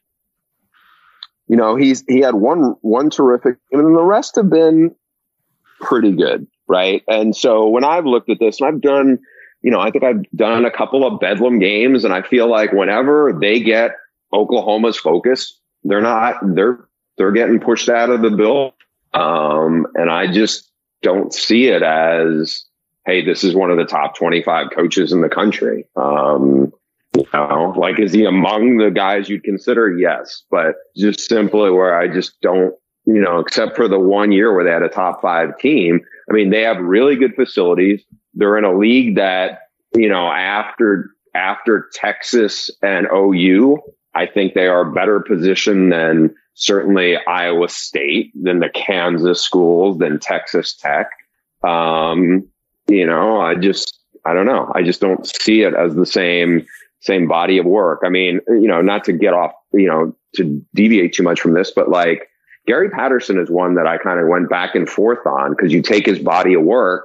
you know, he's, he had one, one terrific, and the rest have been pretty good. Right. And so when I've looked at this and I've done, you know, I think I've done a couple of Bedlam games and I feel like whenever they get Oklahoma's focus, they're not, they're, they're getting pushed out of the bill. Um, and I just don't see it as, Hey, this is one of the top 25 coaches in the country. Um, you know, like, is he among the guys you'd consider? Yes, but just simply where I just don't, you know, except for the one year where they had a top five team. I mean, they have really good facilities. They're in a league that, you know, after, after Texas and OU, I think they are better positioned than certainly Iowa State, than the Kansas schools, than Texas Tech. Um, you know, I just, I don't know. I just don't see it as the same, same body of work. I mean, you know, not to get off, you know, to deviate too much from this, but like Gary Patterson is one that I kind of went back and forth on because you take his body of work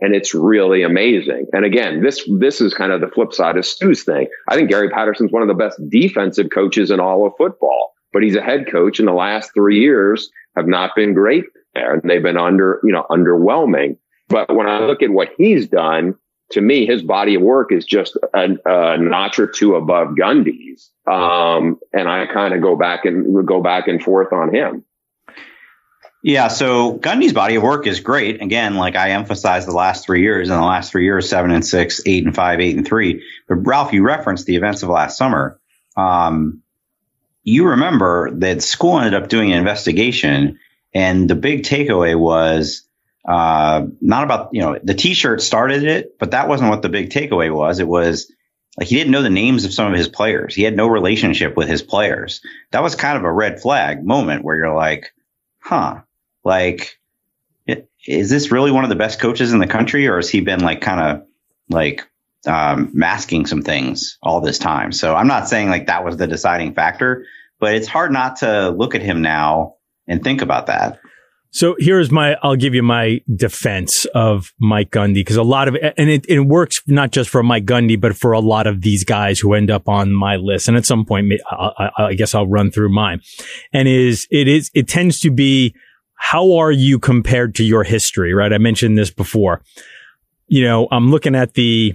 and it's really amazing. And again, this this is kind of the flip side of Stu's thing. I think Gary Patterson's one of the best defensive coaches in all of football, but he's a head coach, and the last three years have not been great there, and they've been under you know underwhelming. But when I look at what he's done, to me, his body of work is just a, a notch or two above Gundy's, um, and I kind of go back and go back and forth on him. Yeah, so Gundy's body of work is great. Again, like I emphasized the last three years, and the last three years, seven and six, eight and five, eight and three. But Ralph, you referenced the events of last summer. Um, you remember that school ended up doing an investigation, and the big takeaway was uh, not about you know the T-shirt started it, but that wasn't what the big takeaway was. It was like he didn't know the names of some of his players. He had no relationship with his players. That was kind of a red flag moment where you're like, huh like, is this really one of the best coaches in the country, or has he been like kind of like um, masking some things all this time? So I'm not saying like that was the deciding factor, but it's hard not to look at him now and think about that. So here's my, I'll give you my defense of Mike Gundy because a lot of it, and it, it works not just for Mike Gundy, but for a lot of these guys who end up on my list. And at some point, I, I guess I'll run through mine and is, it is, it tends to be how are you compared to your history? Right, I mentioned this before. You know, I'm looking at the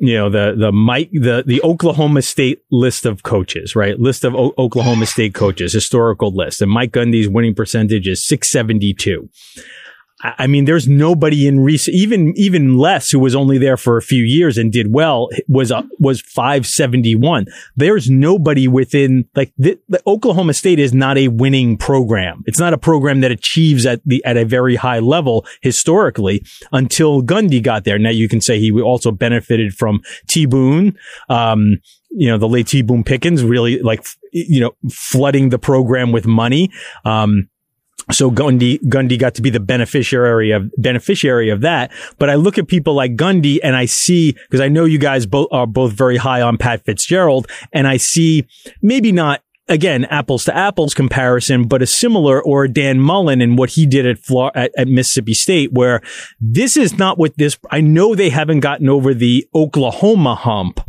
you know the the Mike the the Oklahoma State list of coaches, right? List of o- Oklahoma State coaches, historical list, and Mike Gundy's winning percentage is 672. I mean, there's nobody in recent, even even less who was only there for a few years and did well was uh, was 571. There's nobody within like the, the, Oklahoma State is not a winning program. It's not a program that achieves at the at a very high level historically until Gundy got there. Now you can say he also benefited from T Boone. Um, you know, the late T Boone Pickens really like, you know, flooding the program with money. Um, so Gundy, Gundy got to be the beneficiary of, beneficiary of that. But I look at people like Gundy and I see, because I know you guys both are both very high on Pat Fitzgerald and I see maybe not again, apples to apples comparison, but a similar or Dan Mullen and what he did at, Florida, at, at, Mississippi State, where this is not what this, I know they haven't gotten over the Oklahoma hump,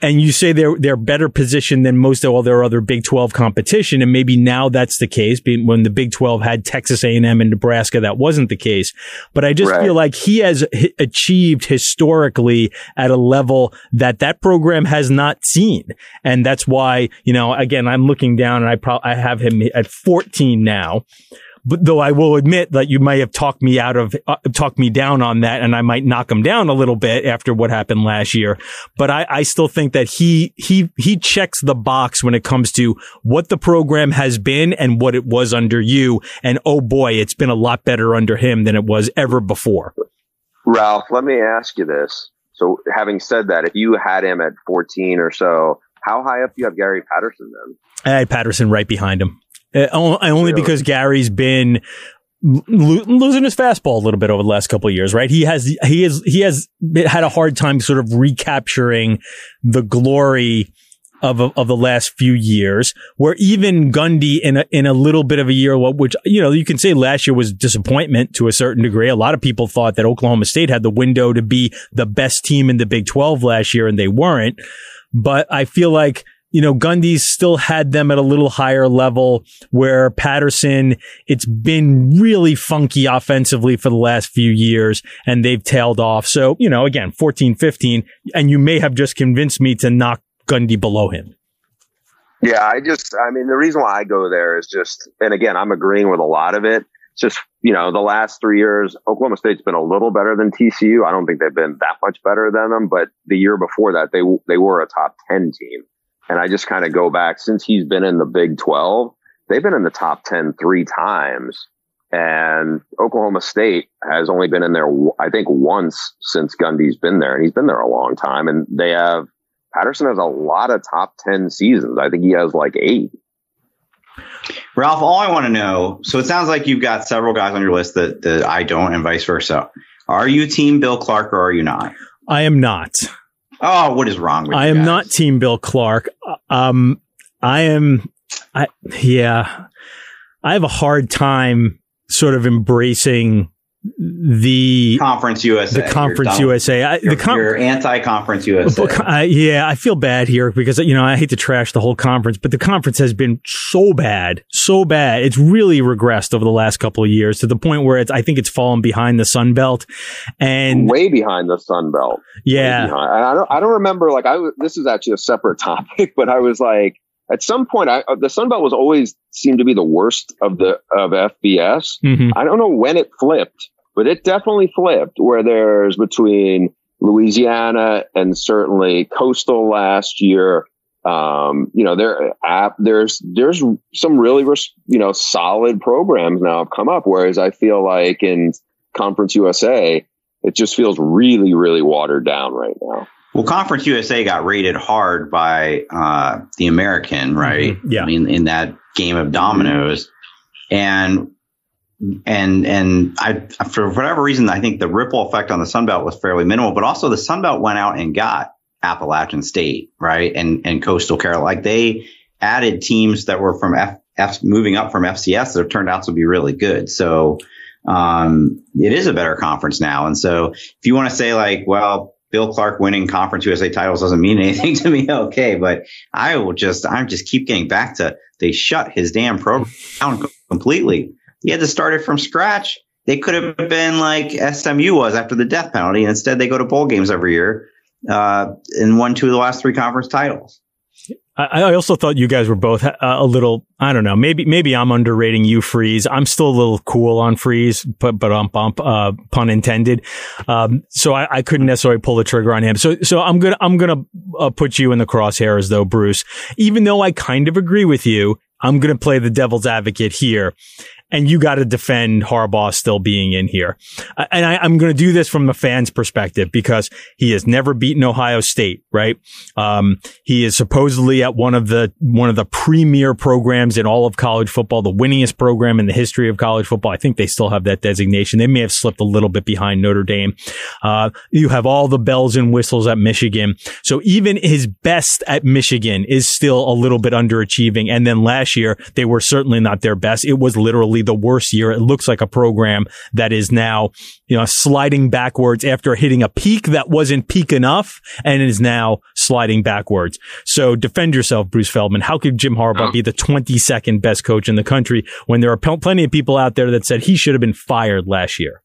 and you say they're they're better positioned than most of all their other Big 12 competition, and maybe now that's the case. When the Big 12 had Texas A&M and Nebraska, that wasn't the case. But I just right. feel like he has h- achieved historically at a level that that program has not seen, and that's why you know again I'm looking down and I pro- I have him at 14 now. But though I will admit that you may have talked me out of, uh, talked me down on that and I might knock him down a little bit after what happened last year. But I, I still think that he, he, he checks the box when it comes to what the program has been and what it was under you. And oh boy, it's been a lot better under him than it was ever before. Ralph, let me ask you this. So having said that, if you had him at 14 or so, how high up do you have Gary Patterson then? I had Patterson right behind him. Uh, only really? because Gary's been lo- losing his fastball a little bit over the last couple of years, right? He has he has he has had a hard time sort of recapturing the glory of of the last few years, where even Gundy in a in a little bit of a year, which you know you can say last year was disappointment to a certain degree. A lot of people thought that Oklahoma State had the window to be the best team in the Big Twelve last year, and they weren't. But I feel like you know, Gundy's still had them at a little higher level where Patterson, it's been really funky offensively for the last few years and they've tailed off. So, you know, again, 14, 15, and you may have just convinced me to knock Gundy below him. Yeah, I just, I mean, the reason why I go there is just, and again, I'm agreeing with a lot of it. It's just, you know, the last three years, Oklahoma State's been a little better than TCU. I don't think they've been that much better than them, but the year before that, they, they were a top 10 team. And I just kind of go back since he's been in the Big 12, they've been in the top 10 three times. And Oklahoma State has only been in there, I think, once since Gundy's been there. And he's been there a long time. And they have, Patterson has a lot of top 10 seasons. I think he has like eight. Ralph, all I want to know so it sounds like you've got several guys on your list that, that I don't, and vice versa. Are you team Bill Clark or are you not? I am not. Oh, what is wrong with I am not Team Bill Clark. Um, I am. I yeah. I have a hard time sort of embracing the conference USA. The conference USA. I, the com- you're anti-conference USA. I, yeah, I feel bad here because you know I hate to trash the whole conference, but the conference has been so bad, so bad. It's really regressed over the last couple of years to the point where it's. I think it's fallen behind the Sun Belt, and way behind the Sun Belt. Yeah, I don't. I don't remember. Like I. This is actually a separate topic, but I was like at some point, I, the Sun Belt was always seemed to be the worst of the of FBS. Mm-hmm. I don't know when it flipped, but it definitely flipped. Where there's between Louisiana and certainly Coastal last year. Um, you know, there uh, there's there's some really you know solid programs now have come up. Whereas I feel like in Conference USA, it just feels really really watered down right now. Well, Conference USA got rated hard by uh, the American, right? Mm-hmm. Yeah. I mean, in that game of dominoes, and and and I for whatever reason, I think the ripple effect on the Sun Belt was fairly minimal. But also, the Sun Belt went out and got Appalachian State, right, and and Coastal Carolina. Like they added teams that were from F, F moving up from FCS that have turned out to be really good. So um, it is a better conference now. And so if you want to say like, well, Bill Clark winning Conference USA titles doesn't mean anything to me. Okay, but I will just, I'm just keep getting back to they shut his damn program down completely. he had to start it from scratch. They could have been like SMU was after the death penalty, and instead they go to bowl games every year uh, and won two of the last three conference titles. I, I also thought you guys were both uh, a little. I don't know. Maybe maybe I'm underrating you, Freeze. I'm still a little cool on Freeze, but but on bump, uh, pun intended. Um, so I, I, couldn't necessarily pull the trigger on him. So so I'm gonna I'm gonna uh, put you in the crosshairs though, Bruce. Even though I kind of agree with you, I'm gonna play the devil's advocate here and you got to defend Harbaugh still being in here. And I, am going to do this from the fans' perspective because he has never beaten Ohio State, right? Um, he is supposedly at one of the one of the premier programs in all of college football, the winningest program in the history of college football. I think they still have that designation. They may have slipped a little bit behind Notre Dame. Uh, you have all the bells and whistles at Michigan, so even his best at Michigan is still a little bit underachieving. And then last year they were certainly not their best. It was literally the worst year. It looks like a program that is now, you know, sliding backwards after hitting a peak that wasn't peak enough and is now sliding backwards. So defend yourself, Bruce Feldman. How could Jim Harbaugh oh. be the 22nd best coach in the country when there are plenty of people out there that said he should have been fired last year?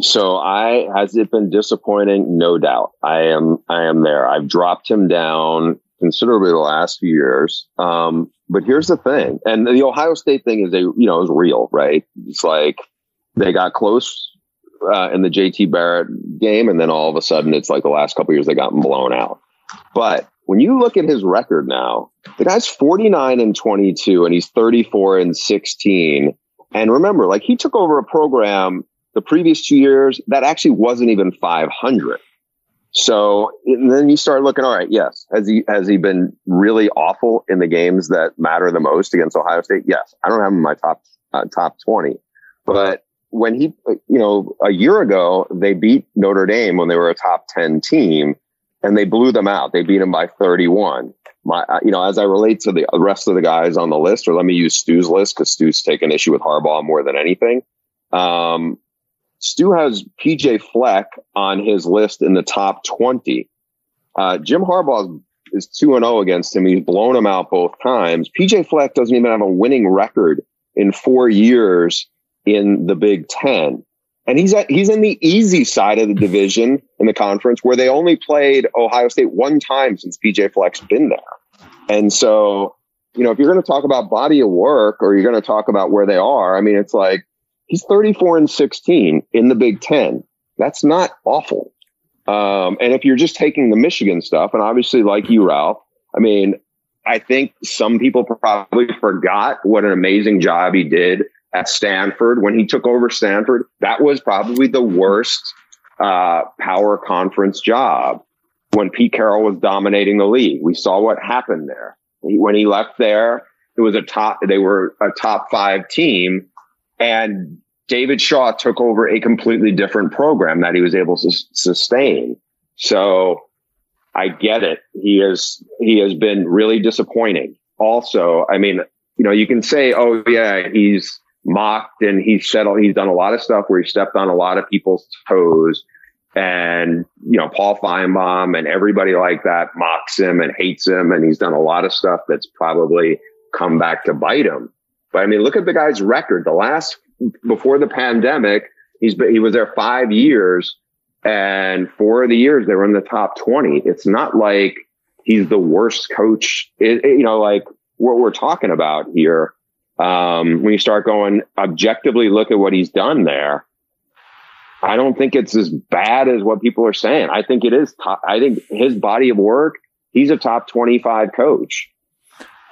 So I has it been disappointing? No doubt. I am I am there. I've dropped him down considerably the last few years. Um, but here's the thing, and the Ohio State thing is a you know is real, right? It's like they got close uh, in the JT Barrett game, and then all of a sudden, it's like the last couple years they got blown out. But when you look at his record now, the guy's 49 and 22, and he's 34 and 16. And remember, like he took over a program the previous two years that actually wasn't even 500. So then you start looking, all right, yes. Has he, has he been really awful in the games that matter the most against Ohio State? Yes. I don't have him in my top, uh, top 20, but when he, you know, a year ago, they beat Notre Dame when they were a top 10 team and they blew them out. They beat them by 31. My, uh, you know, as I relate to the rest of the guys on the list, or let me use Stu's list because Stu's taken issue with Harbaugh more than anything. Um, Stu has PJ Fleck on his list in the top 20. Uh, Jim Harbaugh is 2 and 0 against him. He's blown him out both times. PJ Fleck doesn't even have a winning record in four years in the Big Ten. And he's at, he's in the easy side of the division in the conference where they only played Ohio State one time since PJ Fleck's been there. And so, you know, if you're going to talk about body of work or you're going to talk about where they are, I mean, it's like He's 34 and 16 in the Big Ten. That's not awful. Um, and if you're just taking the Michigan stuff, and obviously, like you, Ralph, I mean, I think some people probably forgot what an amazing job he did at Stanford when he took over Stanford. That was probably the worst uh, power conference job when Pete Carroll was dominating the league. We saw what happened there. When he left there, it was a top, they were a top five team and David Shaw took over a completely different program that he was able to sustain. So I get it. He has, he has been really disappointing. Also, I mean, you know, you can say, oh yeah, he's mocked and he's settled. He's done a lot of stuff where he stepped on a lot of people's toes. And, you know, Paul Finebaum and everybody like that mocks him and hates him. And he's done a lot of stuff that's probably come back to bite him. But I mean, look at the guy's record. The last before the pandemic, he's been, he was there five years, and four of the years they were in the top twenty. It's not like he's the worst coach. It, it, you know, like what we're talking about here. Um, when you start going objectively, look at what he's done there. I don't think it's as bad as what people are saying. I think it is. Top, I think his body of work. He's a top twenty-five coach.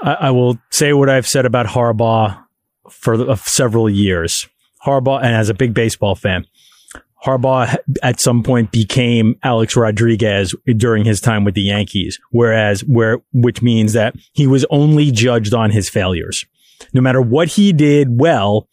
I, I will say what I've said about Harbaugh for uh, several years. Harbaugh, and as a big baseball fan, Harbaugh at some point became Alex Rodriguez during his time with the Yankees, whereas where which means that he was only judged on his failures. No matter what he did well,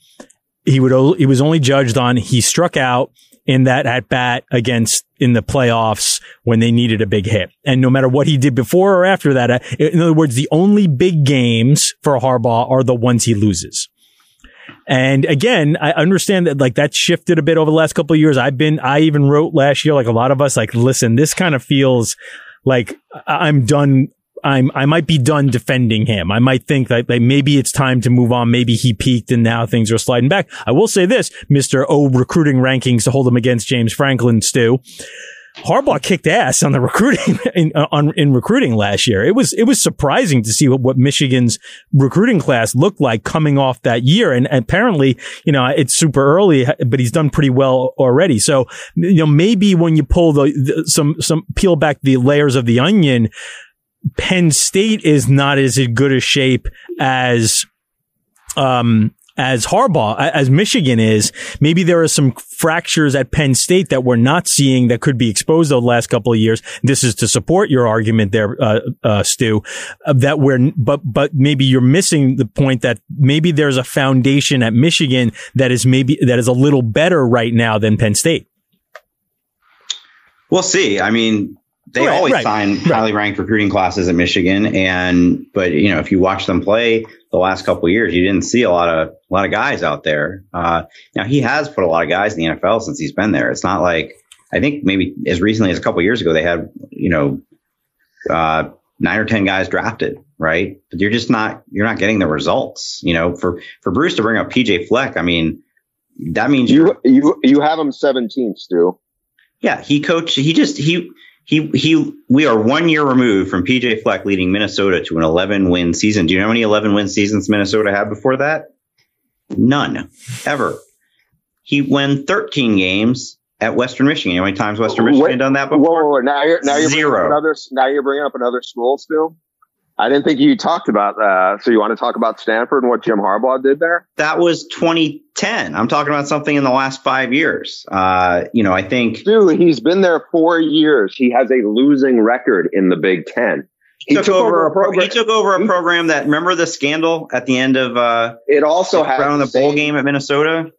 he would he was only judged on he struck out in that at bat against in the playoffs when they needed a big hit. And no matter what he did before or after that, uh, in other words, the only big games for Harbaugh are the ones he loses. And again, I understand that like that shifted a bit over the last couple of years. I've been, I even wrote last year, like a lot of us, like, listen, this kind of feels like I'm done I'm I might be done defending him. I might think that like, maybe it's time to move on. Maybe he peaked and now things are sliding back. I will say this, Mister O recruiting rankings to hold him against James Franklin, Stu. Harbaugh kicked ass on the recruiting in, uh, on, in recruiting last year. It was it was surprising to see what, what Michigan's recruiting class looked like coming off that year. And, and apparently, you know, it's super early, but he's done pretty well already. So, you know, maybe when you pull the, the some some peel back the layers of the onion, Penn State is not as good a shape as um as Harbaugh, as Michigan is, maybe there are some fractures at Penn State that we're not seeing that could be exposed over the last couple of years. This is to support your argument there, uh, uh, Stu, that we're, but, but maybe you're missing the point that maybe there's a foundation at Michigan that is maybe, that is a little better right now than Penn State. We'll see. I mean, they right, always right, sign right. highly ranked recruiting classes at Michigan, and but you know if you watch them play the last couple years, you didn't see a lot of a lot of guys out there. Uh, now he has put a lot of guys in the NFL since he's been there. It's not like I think maybe as recently as a couple years ago they had you know uh, nine or ten guys drafted, right? But you're just not you're not getting the results. You know, for for Bruce to bring up PJ Fleck, I mean that means you you you have him 17th, Stu. Yeah, he coached. He just he he he we are one year removed from PJ Fleck leading Minnesota to an 11 win season. Do you know how many 11 win seasons Minnesota had before that? None ever. He won 13 games at Western Michigan. You know how many times Western Michigan Wait, done that before? Whoa, whoa, now you're now you're zero. Another, now you're bringing up another school still. I didn't think you talked about. Uh, so you want to talk about Stanford and what Jim Harbaugh did there? That was 2010. I'm talking about something in the last five years. Uh, you know, I think. Dude, he's been there four years. He has a losing record in the Big Ten. He took, took over, over, a program. He took over a program that. Remember the scandal at the end of. Uh, it also had around the bowl game at Minnesota.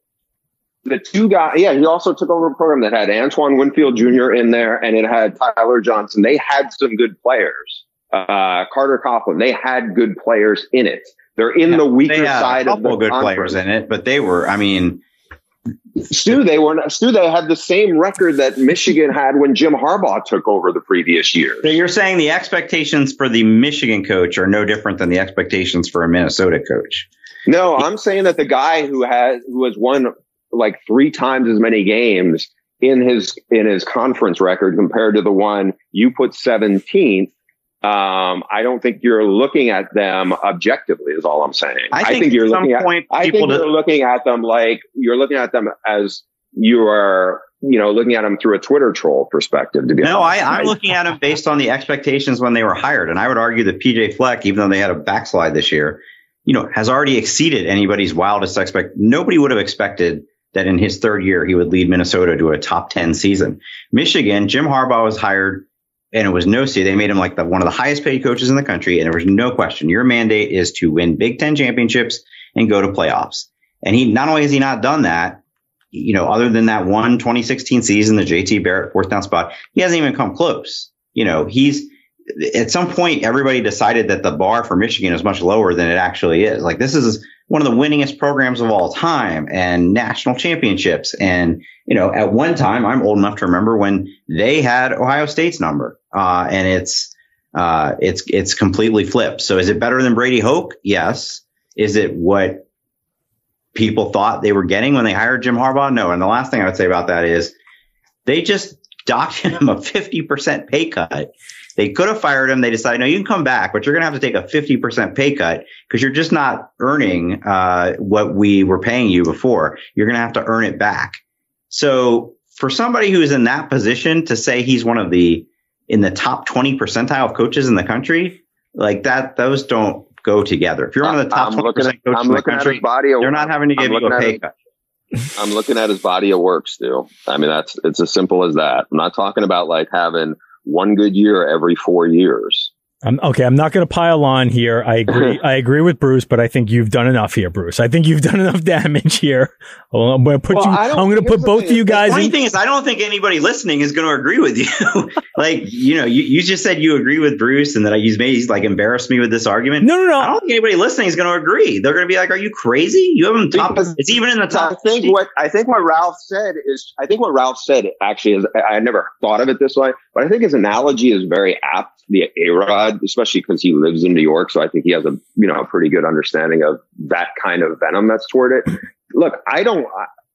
The two guys, yeah, he also took over a program that had Antoine Winfield Jr. in there, and it had Tyler Johnson. They had some good players uh, Carter Coughlin. They had good players in it. They're in yeah, the weaker side of the good conference. players in it, but they were. I mean, Stu, they were Stu. They had the same record that Michigan had when Jim Harbaugh took over the previous year. So you're saying the expectations for the Michigan coach are no different than the expectations for a Minnesota coach? No, I'm saying that the guy who has who has won like three times as many games in his in his conference record compared to the one you put 17th um, I don't think you're looking at them objectively. Is all I'm saying. I think, I think you're looking at. I think you're looking at them like you're looking at them as you are, you know, looking at them through a Twitter troll perspective. To be no, I, I'm looking at them based on the expectations when they were hired, and I would argue that PJ Fleck, even though they had a backslide this year, you know, has already exceeded anybody's wildest expect. Nobody would have expected that in his third year he would lead Minnesota to a top ten season. Michigan, Jim Harbaugh was hired and it was no see. They made him like the one of the highest paid coaches in the country, and there was no question. Your mandate is to win Big Ten championships and go to playoffs. And he not only has he not done that, you know, other than that one 2016 season, the JT Barrett fourth down spot, he hasn't even come close. You know, he's at some point everybody decided that the bar for Michigan is much lower than it actually is. Like this is one of the winningest programs of all time and national championships. And, you know, at one time, I'm old enough to remember when they had Ohio State's number. Uh, and it's, uh, it's, it's completely flipped. So is it better than Brady Hoke? Yes. Is it what people thought they were getting when they hired Jim Harbaugh? No. And the last thing I would say about that is they just docked him a 50% pay cut. They could have fired him. They decided, no, you can come back, but you're going to have to take a 50% pay cut because you're just not earning, uh, what we were paying you before. You're going to have to earn it back. So for somebody who is in that position to say he's one of the in the top 20 percentile of coaches in the country, like that, those don't go together. If you're one of the top 20% coaches I'm in the country, they're not having to give you a pay cut. I'm looking at his body of work still. I mean, that's, it's as simple as that. I'm not talking about like having one good year every four years. I'm, okay, I'm not going to pile on here. I agree. I agree with Bruce, but I think you've done enough here, Bruce. I think you've done enough damage here. Well, I'm going to put well, you. I'm going to put both of you guys. The funny in, thing is, I don't think anybody listening is going to agree with you. like, you know, you, you just said you agree with Bruce, and that you made like embarrassed me with this argument. No, no, no. I don't think anybody listening is going to agree. They're going to be like, "Are you crazy? You haven't top. Because it's even in the top." I think what I think what Ralph said is. I think what Ralph said actually is. I never thought of it this way, but I think his analogy is very apt. The A Rod blood, especially because he lives in New York. So I think he has a, you know, a pretty good understanding of that kind of venom that's toward it. Look, I don't,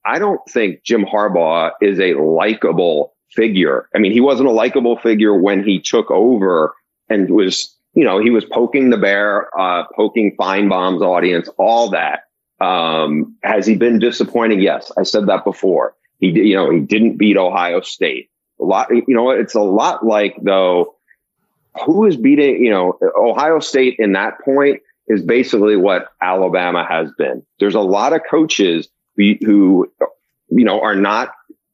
I don't think Jim Harbaugh is a likable figure. I mean, he wasn't a likable figure when he took over and was, you know, he was poking the bear, uh, poking Finebaum's audience, all that. Um, has he been disappointing? Yes. I said that before. He, you know, he didn't beat Ohio State. A lot, you know, it's a lot like though, who is beating, you know, Ohio State in that point is basically what Alabama has been. There's a lot of coaches who, who you know, are not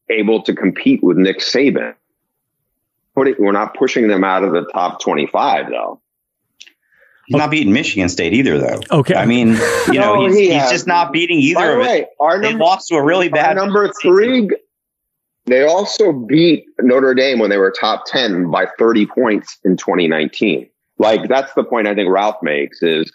able to compete with Nick Saban. We're not pushing them out of the top 25 though. He's not beating Michigan State either, though. Okay. I mean, you know, no, he's, he he's just not beating either By the way, Our they lost to a really bad number three. They also beat Notre Dame when they were top 10 by 30 points in 2019. Like that's the point I think Ralph makes is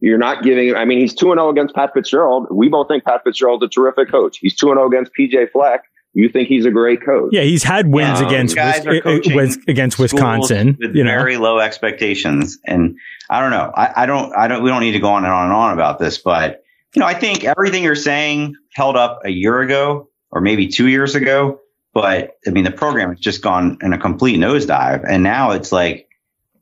you're not giving, I mean, he's 2 0 against Pat Fitzgerald. We both think Pat Fitzgerald's a terrific coach. He's 2 0 against PJ Fleck. You think he's a great coach? Yeah, he's had wins um, against Wis- against Wisconsin. With you know? very low expectations, and I don't know. I, I don't. I don't. We don't need to go on and on and on about this, but you know, I think everything you're saying held up a year ago or maybe two years ago. But I mean, the program has just gone in a complete nosedive, and now it's like,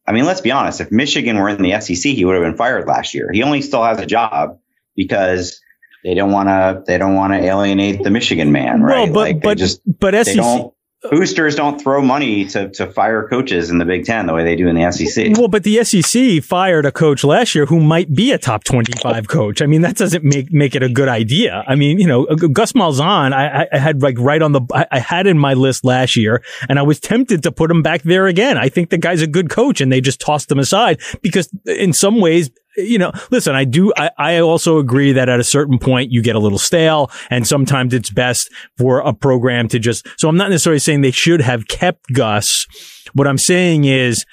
I mean, let's be honest. If Michigan were in the SEC, he would have been fired last year. He only still has a job because they don't want to they don't want to alienate the Michigan man, right? Well, but like but just but SEC boosters don't throw money to to fire coaches in the Big Ten the way they do in the SEC. Well, but the SEC fired a coach last year who might be a top twenty five coach. I mean, that doesn't make make it a good idea. I mean, you know, Gus Malzahn, I, I had like right on the I had in my list last year, and I was tempted to put him back there again. I think the guy's a good coach, and they just tossed him aside because in some ways you know, listen, I do, I, I also agree that at a certain point you get a little stale and sometimes it's best for a program to just, so I'm not necessarily saying they should have kept Gus. What I'm saying is,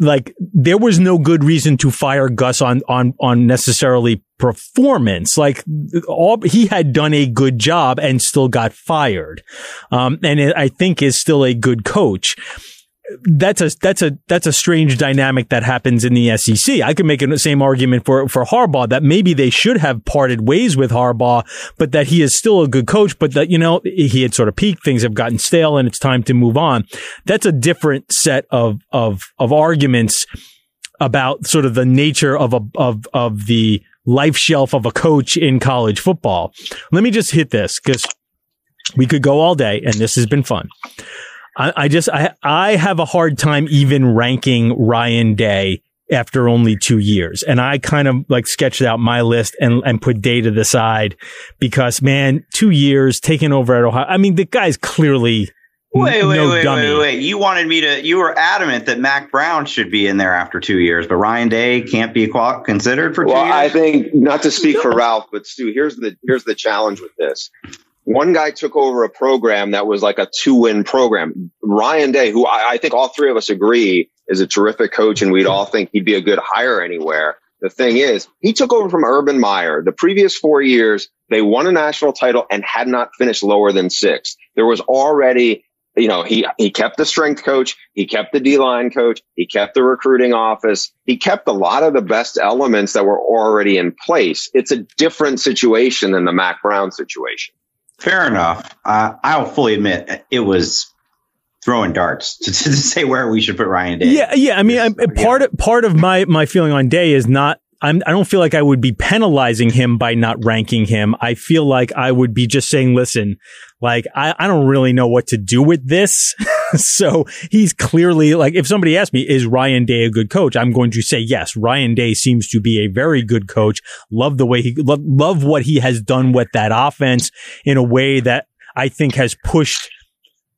like there was no good reason to fire Gus on on on necessarily performance. Like all he had done a good job and still got fired, um, and it, I think is still a good coach that's a that's a that's a strange dynamic that happens in the SEC. I could make the same argument for for Harbaugh that maybe they should have parted ways with Harbaugh, but that he is still a good coach, but that you know he had sort of peaked, things have gotten stale, and it's time to move on. That's a different set of of of arguments about sort of the nature of a of of the life shelf of a coach in college football. Let me just hit this because we could go all day, and this has been fun. I, I just I I have a hard time even ranking Ryan Day after only two years. And I kind of like sketched out my list and, and put Day to the side because man, two years taking over at Ohio. I mean, the guy's clearly Wait, wait, no wait, dummy. wait, wait. You wanted me to, you were adamant that Mack Brown should be in there after two years, but Ryan Day can't be considered for two well, years? I think, not to speak for Ralph, but Stu, here's the, here's the challenge with this one guy took over a program that was like a two win program. Ryan Day, who I, I, think all three of us agree is a terrific coach and we'd all think he'd be a good hire anywhere. The thing is, he took over from Urban Meyer. The previous four years, they won a national title and had not finished lower than six. There was already, you know, he, he kept the strength coach. He kept the D line coach. He kept the recruiting office. He kept a lot of the best elements that were already in place. It's a different situation than the Mack Brown situation. Fair enough. Uh, I'll fully admit it was throwing darts to, to, say where we should put Ryan Day. Yeah, yeah. I mean, I, part of part of my my feeling on Day is not. I'm, I don't feel like I would be penalizing him by not ranking him. I feel like I would be just saying, listen, like, I, I don't really know what to do with this. so he's clearly like, if somebody asked me, is Ryan Day a good coach? I'm going to say yes. Ryan Day seems to be a very good coach. Love the way he, love, love what he has done with that offense in a way that I think has pushed,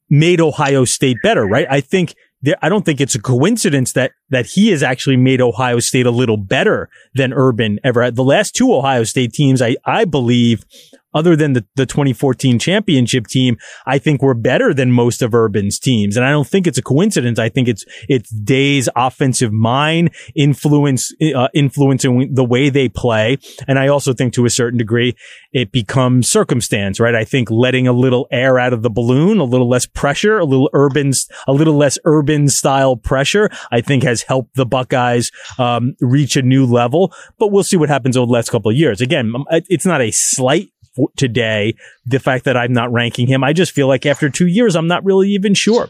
made Ohio State better, right? I think I don't think it's a coincidence that that he has actually made Ohio State a little better than Urban ever had. The last two Ohio State teams, I I believe, other than the, the 2014 championship team, I think we're better than most of Urban's teams. And I don't think it's a coincidence. I think it's, it's Day's offensive mind influence, uh, influencing the way they play. And I also think to a certain degree, it becomes circumstance, right? I think letting a little air out of the balloon, a little less pressure, a little urban, a little less urban style pressure, I think has has helped the Buckeyes um, reach a new level. But we'll see what happens over the last couple of years. Again, it's not a slight today. The fact that I'm not ranking him, I just feel like after two years, I'm not really even sure.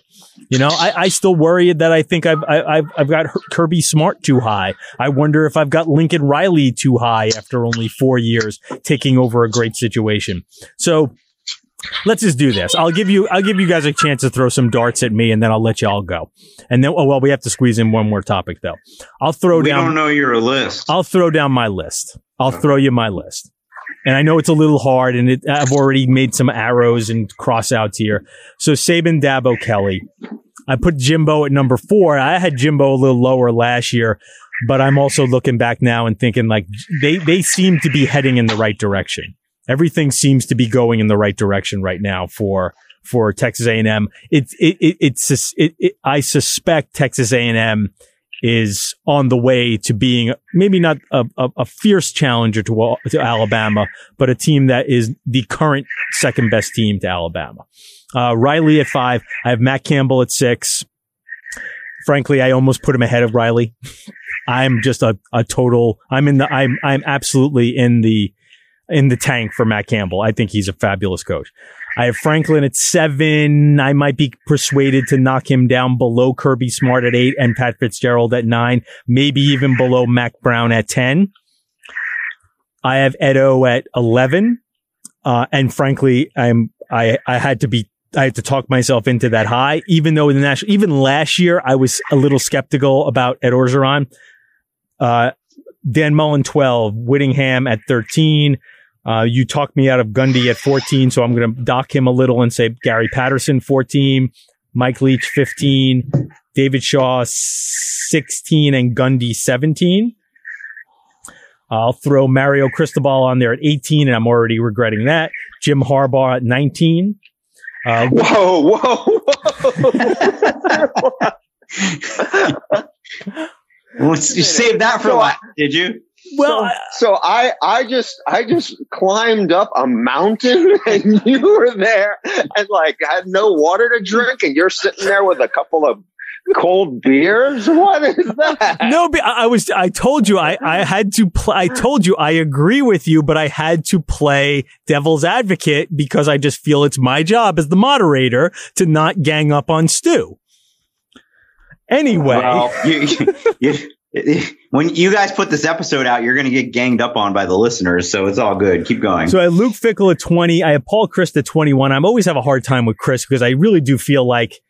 You know, I, I still worry that I think I've, I, have I've got Kirby Smart too high. I wonder if I've got Lincoln Riley too high after only four years taking over a great situation. So let's just do this. I'll give you, I'll give you guys a chance to throw some darts at me and then I'll let you all go. And then, oh, well, we have to squeeze in one more topic though. I'll throw we down. We don't know your list. I'll throw down my list. I'll throw you my list. And I know it's a little hard and it, I've already made some arrows and cross outs here. So Saban, Dabo, Kelly. I put Jimbo at number four. I had Jimbo a little lower last year, but I'm also looking back now and thinking like they, they seem to be heading in the right direction. Everything seems to be going in the right direction right now for, for Texas A&M. It, it, it, it's, it, it, I suspect Texas A&M is on the way to being maybe not a, a, a, fierce challenger to, to Alabama, but a team that is the current second best team to Alabama. Uh, Riley at five. I have Matt Campbell at six. Frankly, I almost put him ahead of Riley. I'm just a, a total, I'm in the, I'm, I'm absolutely in the, in the tank for Matt Campbell. I think he's a fabulous coach. I have Franklin at seven. I might be persuaded to knock him down below Kirby Smart at eight and Pat Fitzgerald at nine, maybe even below Mack Brown at 10. I have Edo at 11. Uh, and frankly, I'm, I, I had to be, I had to talk myself into that high, even though in the national, even last year, I was a little skeptical about Ed Orgeron. Uh, Dan Mullen 12, Whittingham at 13, uh, you talked me out of Gundy at 14, so I'm going to dock him a little and say Gary Patterson 14, Mike Leach 15, David Shaw 16, and Gundy 17. I'll throw Mario Cristobal on there at 18, and I'm already regretting that. Jim Harbaugh at 19. Uh, whoa, whoa, whoa. you saved that for last, did you? Well, so, so, I, I just, I just climbed up a mountain and you were there and like had no water to drink and you're sitting there with a couple of cold beers. What is that? No, I was, I told you I, I had to play, I told you I agree with you, but I had to play devil's advocate because I just feel it's my job as the moderator to not gang up on Stu. Anyway. Well, you, you, when you guys put this episode out, you're going to get ganged up on by the listeners. So it's all good. Keep going. So I have Luke Fickell at 20. I have Paul Chryst at 21. I'm always have a hard time with Chryst because I really do feel like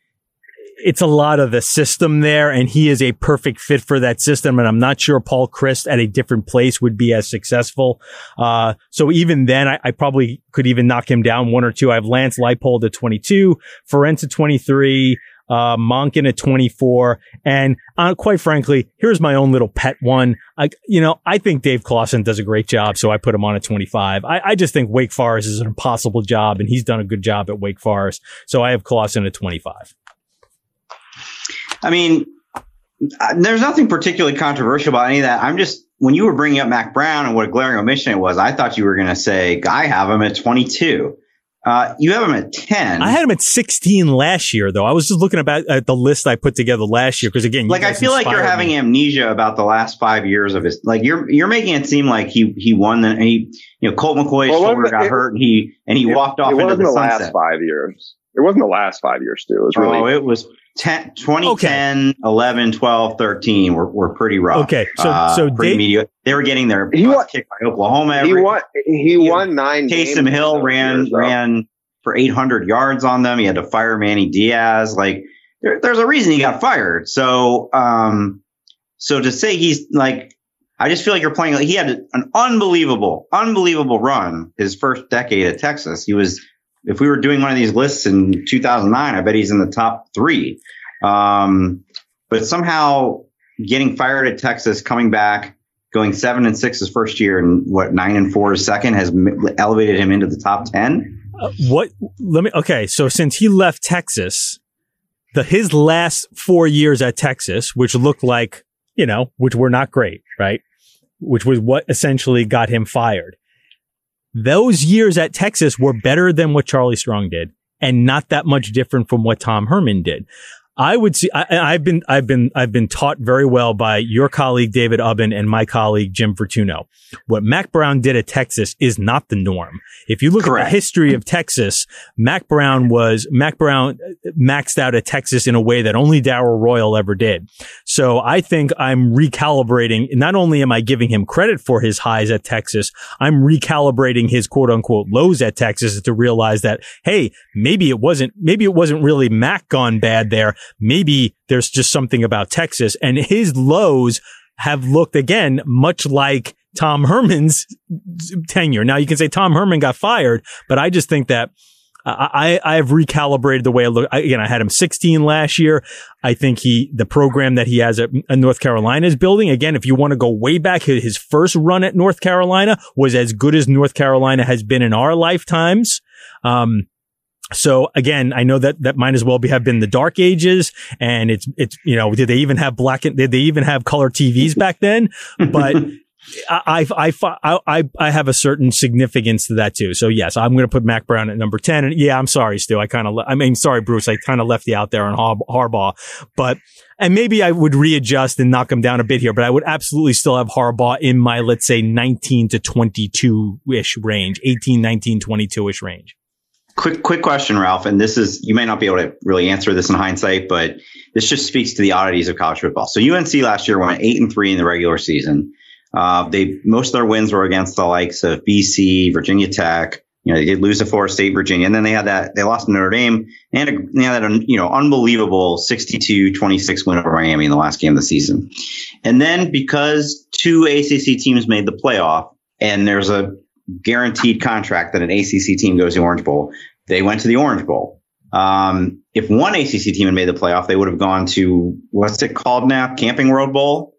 it's a lot of the system there and he is a perfect fit for that system. And I'm not sure Paul Chryst at a different place would be as successful. Uh, so even then I, I, probably could even knock him down one or two. I have Lance Leipold at 22, Ferentz at 23, uh, Monken at 24. And uh, quite frankly, here's my own little pet one. I, you know, I think Dave Clawson does a great job, so I put him on at 25. I, I just think Wake Forest is an impossible job, and he's done a good job at Wake Forest. So I have Clawson at 25. I mean, uh, there's nothing particularly controversial about any of that. I'm just, when you were bringing up Mack Brown and what a glaring omission it was, I thought you were going to say, I have him at 22. Uh, you have him at 10. I had him at 16 last year, though. I was just looking about at the list I put together last year. Cause again, like, I feel like you're having me. amnesia about the last five years of his, like, you're, you're making it seem like he, he won the, he, you know, Colt McCoy's well, shoulder got it, hurt and he, and he it, walked off into the, the sunset. last five years. It wasn't the last five years, too. It was really. Oh, it was 10, 2010, okay. 11, 12, 13 were, were pretty rough. Okay. So, uh, so pretty they, media. They were getting their he won, kicked by Oklahoma. Every, he won, he won nine. Taysom Hill ran, years, ran for 800 yards on them. He had to fire Manny Diaz. Like there, there's a reason he got fired. So, um, so to say he's like, I just feel like you're playing, like he had an unbelievable, unbelievable run his first decade at Texas. He was, if we were doing one of these lists in 2009, I bet he's in the top three. Um, but somehow getting fired at Texas, coming back, going seven and six his first year and what nine and four his second has elevated him into the top 10 what? Let me. Okay, so since he left Texas, the his last four years at Texas, which looked like you know, which were not great, right? Which was what essentially got him fired. Those years at Texas were better than what Charlie Strong did, and not that much different from what Tom Herman did. I would see. I, have been, I've been, I've been taught very well by your colleague David Ubben and my colleague Jim Vertuno. What Mack Brown did at Texas is not the norm. If you look Correct. at the history of Texas, Mack Brown was Mack Brown uh, maxed out at Texas in a way that only Darrell Royal ever did. So I think I'm recalibrating. Not only am I giving him credit for his highs at Texas, I'm recalibrating his quote unquote lows at Texas to realize that hey, maybe it wasn't, maybe it wasn't really Mack gone bad there maybe there's just something about Texas and his lows have looked again much like Tom Herman's tenure. Now you can say Tom Herman got fired, but I just think that I, I've recalibrated the way I look. I, again, I had him 16 last year. I think he, the program that he has at, at North Carolina is building. Again, if you want to go way back, his first run at North Carolina was as good as North Carolina has been in our lifetimes. Um, so again, I know that that might as well be have been the dark ages and it's, it's, you know, did they even have black and did they even have color TVs back then? But I, I, I, I, I have a certain significance to that too. So yes, I'm going to put Mack Brown at number 10. And yeah, I'm sorry, Stu. I kind of, I mean, sorry, Bruce. I kind of left you out there on Har- Harbaugh, but, and maybe I would readjust and knock him down a bit here, but I would absolutely still have Harbaugh in my, let's say 19 to 22 ish range, 18, 19, 22 ish range. Quick, quick question, Ralph. And this is, you may not be able to really answer this in hindsight, but this just speaks to the oddities of college football. So UNC last year went eight and three in the regular season. Uh, they, most of their wins were against the likes of BC, Virginia Tech. You know, they did lose to Florida State, Virginia, and then they had that, they lost to Notre Dame and a, they had that, you know, unbelievable 62-26 win over Miami in the last game of the season. And then because two ACC teams made the playoff and there's a guaranteed contract that an ACC team goes to the Orange Bowl. They went to the Orange Bowl. Um, if one ACC team had made the playoff, they would have gone to what's it called now? Camping World Bowl.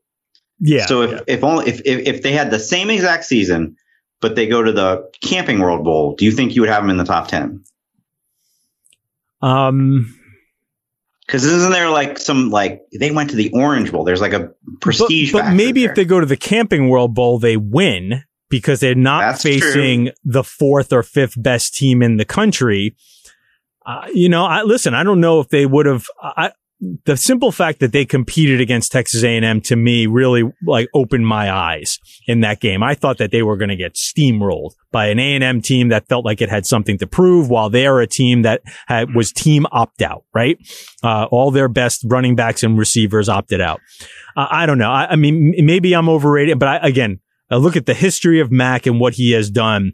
Yeah. So if yeah. if only if, if if they had the same exact season, but they go to the Camping World Bowl, do you think you would have them in the top ten? Um. Because isn't there like some like they went to the Orange Bowl? There's like a prestige. But, but maybe there. if they go to the Camping World Bowl, they win because they're not That's facing true. the fourth or fifth best team in the country. Uh, you know, I listen. I don't know if they would have. I, the simple fact that they competed against Texas A&M to me really like opened my eyes in that game. I thought that they were going to get steamrolled by an A&M team that felt like it had something to prove while they're a team that had, was team opt out, right? Uh, all their best running backs and receivers opted out. Uh, I don't know. I, I, mean, maybe I'm overrated, but I, again, uh, look at the history of Mack and what he has done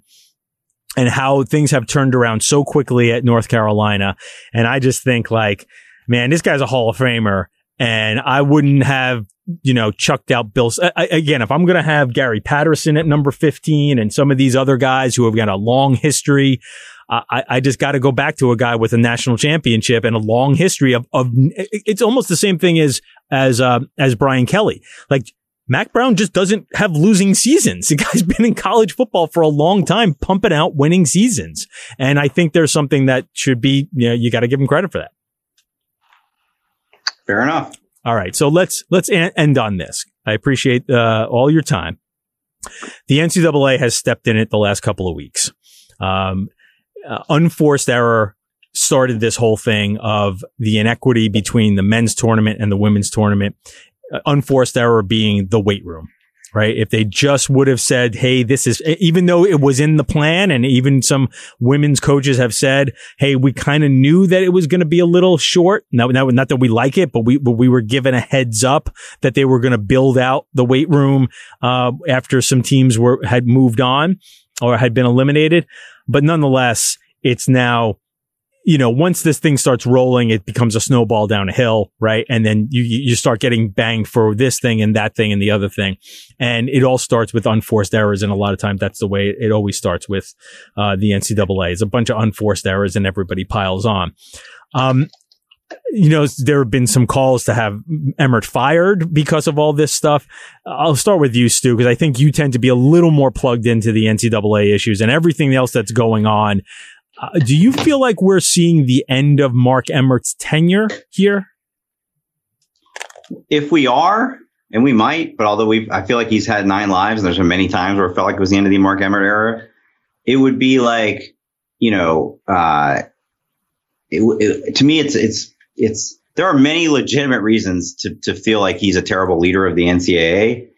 and how things have turned around so quickly at North Carolina. And I just think like, man, this guy's a Hall of Famer. And I wouldn't have, you know, chucked out Bill. I, again, if I'm going to have Gary Patterson at number 15 and some of these other guys who have got a long history, I, I just got to go back to a guy with a national championship and a long history of, of it's almost the same thing as, as, uh, as Brian Kelly. Like Mack Brown just doesn't have losing seasons. The guy's been in college football for a long time, pumping out winning seasons. And I think there's something that should be, you know, you got to give him credit for that. Fair enough. All right. So let's, let's end on this. I appreciate uh, all your time. The NCAA has stepped in it the last couple of weeks. Um, uh, unforced error started this whole thing of the inequity between the men's tournament and the women's tournament unforced error being the weight room right? If they just would have said, Hey, this is, even though it was in the plan and even some women's coaches have said, Hey, we kind of knew that it was going to be a little short. Now, now, not that we like it, but we, but we were given a heads up that they were going to build out the weight room, uh, after some teams were, had moved on or had been eliminated. But nonetheless, it's now you know, once this thing starts rolling, it becomes a snowball down a hill, right? And then you, you start getting banged for this thing and that thing and the other thing. And it all starts with unforced errors. And a lot of times that's the way it always starts with, uh, the NCAA. It's a bunch of unforced errors and everybody piles on. Um, you know, there have been some calls to have Emmert fired because of all this stuff. I'll start with you, Stu, because I think you tend to be a little more plugged into the NCAA issues and everything else that's going on. Uh, do you feel like we're seeing the end of Mark Emmert's tenure here? If we are, and we might, but although we I feel like he's had nine lives, and there's been many times where it felt like it was the end of the Mark Emmert era, it would be like, you know, uh, it, it, to me, it's it's it's there are many legitimate reasons to, to feel like he's a terrible leader of the NCAA.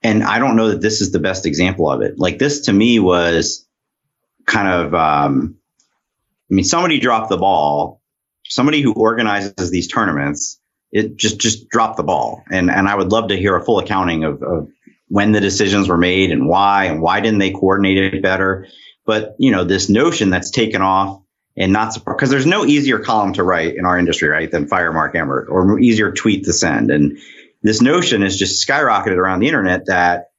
And I don't know that this is the best example of it. Like this to me was kind of, um, I mean, somebody dropped the ball. Somebody who organizes these tournaments, it just just dropped the ball. And and I would love to hear a full accounting of, of when the decisions were made and why and why didn't they coordinate it better. But you know, this notion that's taken off and not because there's no easier column to write in our industry, right, than fire Mark Emmert or easier tweet to send. And this notion is just skyrocketed around the internet that,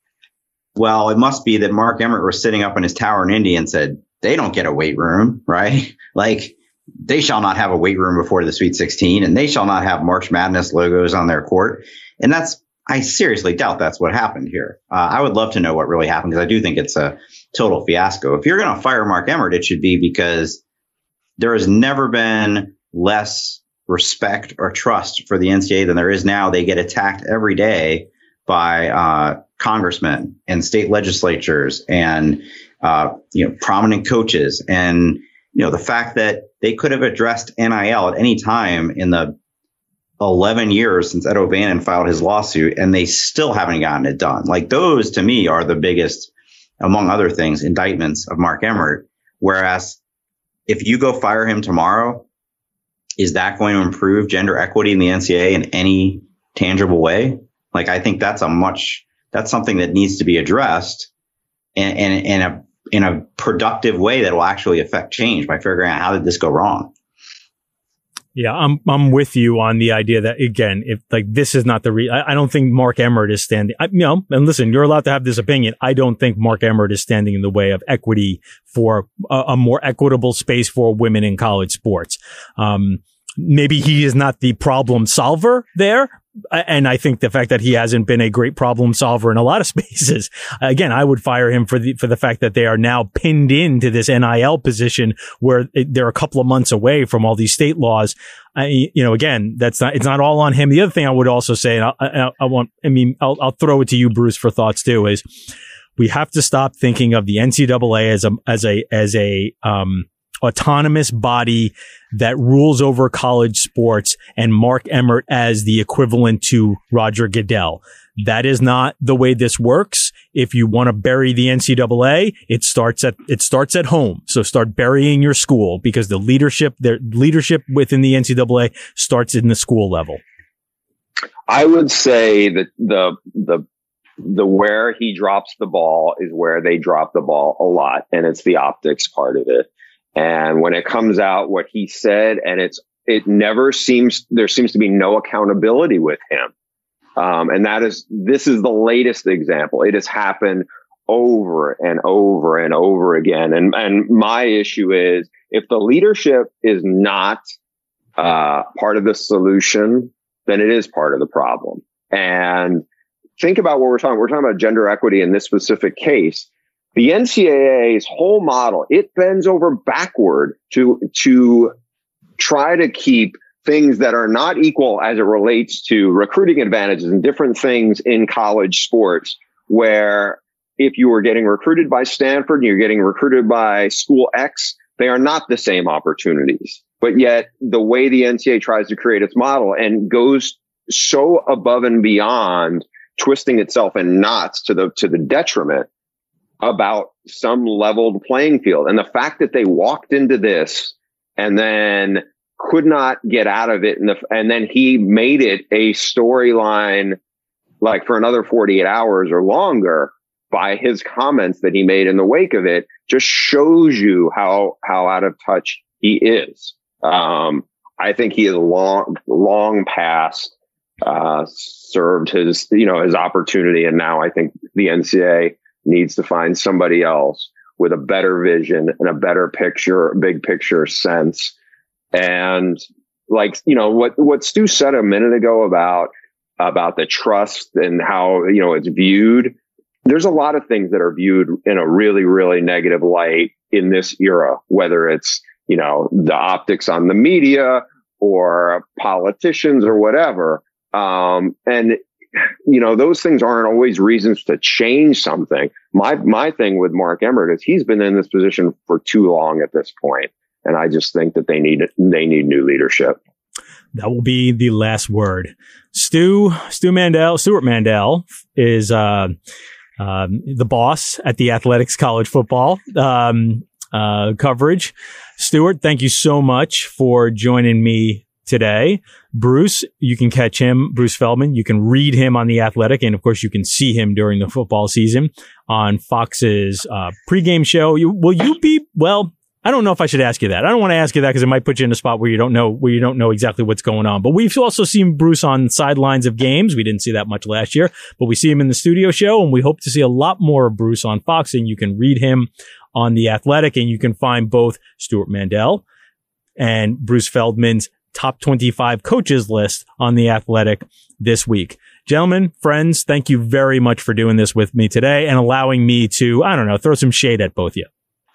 well, it must be that Mark Emmert was sitting up in his tower in Indy and said, they don't get a weight room, right? like they shall not have a weight room before the Sweet 16 and they shall not have March Madness logos on their court. And that's, I seriously doubt that's what happened here. Uh, I would love to know what really happened because I do think it's a total fiasco. If you're going to fire Mark Emmert, it should be because there has never been less respect or trust for the NCAA than there is now. They get attacked every day by uh, congressmen and state legislatures and uh, you know prominent coaches and you know the fact that they could have addressed NIL at any time in the 11 years since Ed O'Bannon filed his lawsuit and they still haven't gotten it done. Like those to me are the biggest, among other things, indictments of Mark Emmert. Whereas if you go fire him tomorrow, is that going to improve gender equity in the NCAA in any tangible way? Like, I think that's a much, that's something that needs to be addressed in, in, in a, in a productive way that will actually affect change by figuring out how did this go wrong? Yeah, I'm I'm with you on the idea that again, if like this is not the re, I, I don't think Mark Emmert is standing. I, you know, and listen, you're allowed to have this opinion. I don't think Mark Emmert is standing in the way of equity for a, a more equitable space for women in college sports. Um, maybe he is not the problem solver there, and I think the fact that he hasn't been a great problem solver in a lot of spaces, again, I would fire him for the for the fact that they are now pinned into this NIL position where they're a couple of months away from all these state laws. I, you know, again, that's not it's not all on him. The other thing I would also say, and I, I, I want, I mean, I'll, I'll throw it to you, Bruce, for thoughts too, is we have to stop thinking of the NCAA as a as a as a um, autonomous body that rules over college sports and Mark Emmert as the equivalent to Roger Goodell. That is not the way this works. If you want to bury the NCAA, it starts at, it starts at home. So start burying your school because the leadership, their leadership within the NCAA starts in the school level. I would say that the, the, the where he drops the ball is where they drop the ball a lot. And it's the optics part of it. And when it comes out what he said, and it's, it never seems, there seems to be no accountability with him. Um, and that is, this is the latest example. It has happened over and over and over again. And, and my issue is if the leadership is not, uh, part of the solution, then it is part of the problem. And think about what we're talking. We're talking about gender equity in this specific case the NCAA's whole model, it bends over backward to, to try to keep things that are not equal as it relates to recruiting advantages and different things in college sports where if you were getting recruited by Stanford and you're getting recruited by school X, they are not the same opportunities. But yet the way the NCAA tries to create its model and goes so above and beyond twisting itself in knots to the, to the detriment about some leveled playing field. And the fact that they walked into this and then could not get out of it. And, the, and then he made it a storyline like for another 48 hours or longer by his comments that he made in the wake of it just shows you how, how out of touch he is. Um, I think he is long, long past, uh, served his, you know, his opportunity. And now I think the NCAA needs to find somebody else with a better vision and a better picture, big picture sense. And like, you know, what, what Stu said a minute ago about, about the trust and how, you know, it's viewed. There's a lot of things that are viewed in a really, really negative light in this era, whether it's, you know, the optics on the media or politicians or whatever. Um, and you know, those things aren't always reasons to change something. My, my thing with Mark Emmert is he's been in this position for too long at this point, And I just think that they need, they need new leadership. that will be the last word. Stu, Stu Mandel, Stewart Mandel is, uh, um, the boss at the Athletic's College Football um, uh, coverage. Stewart, thank you so much for joining me today. Bruce, you can catch him, Bruce Feldman. You can read him on The Athletic. And of course, you can see him during the football season on Fox's uh, pregame show. You, will you be, well, I don't know if I should ask you that. I don't want to ask you that because it might put you in a spot where you don't know where you don't know exactly what's going on. But we've also seen Bruce on sidelines of games. We didn't see that much last year, but we see him in the studio show, and we hope to see a lot more of Bruce on Fox. And you can read him on the Athletic, and you can find both Stewart Mandel and Bruce Feldman's top 25 coaches list on the Athletic this week. Gentlemen, friends, thank you very much for doing this with me today and allowing me to, I don't know, throw some shade at both of you.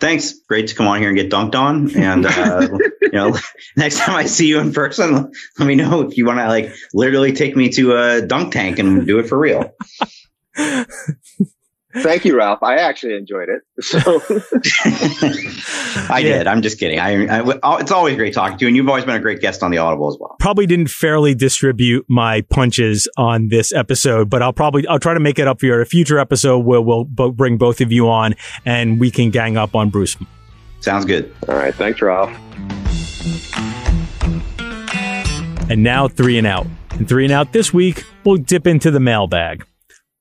Thanks. Great to come on here and get dunked on. And, uh, you know, next time I see you in person, let me know if you want to like literally take me to a dunk tank and do it for real. Thank you, Ralph. I actually enjoyed it. So I yeah. did. I'm just kidding. I, I, it's always great talking to you, and you've always been a great guest on the Audible as well. Probably didn't fairly distribute my punches on this episode, but I'll probably I'll try to make it up for you at a future episode where we'll bring both of you on and we can gang up on Bruce. Sounds good. All right. Thanks, Ralph. And now three and out. And three and out this week, we'll dip into the mailbag.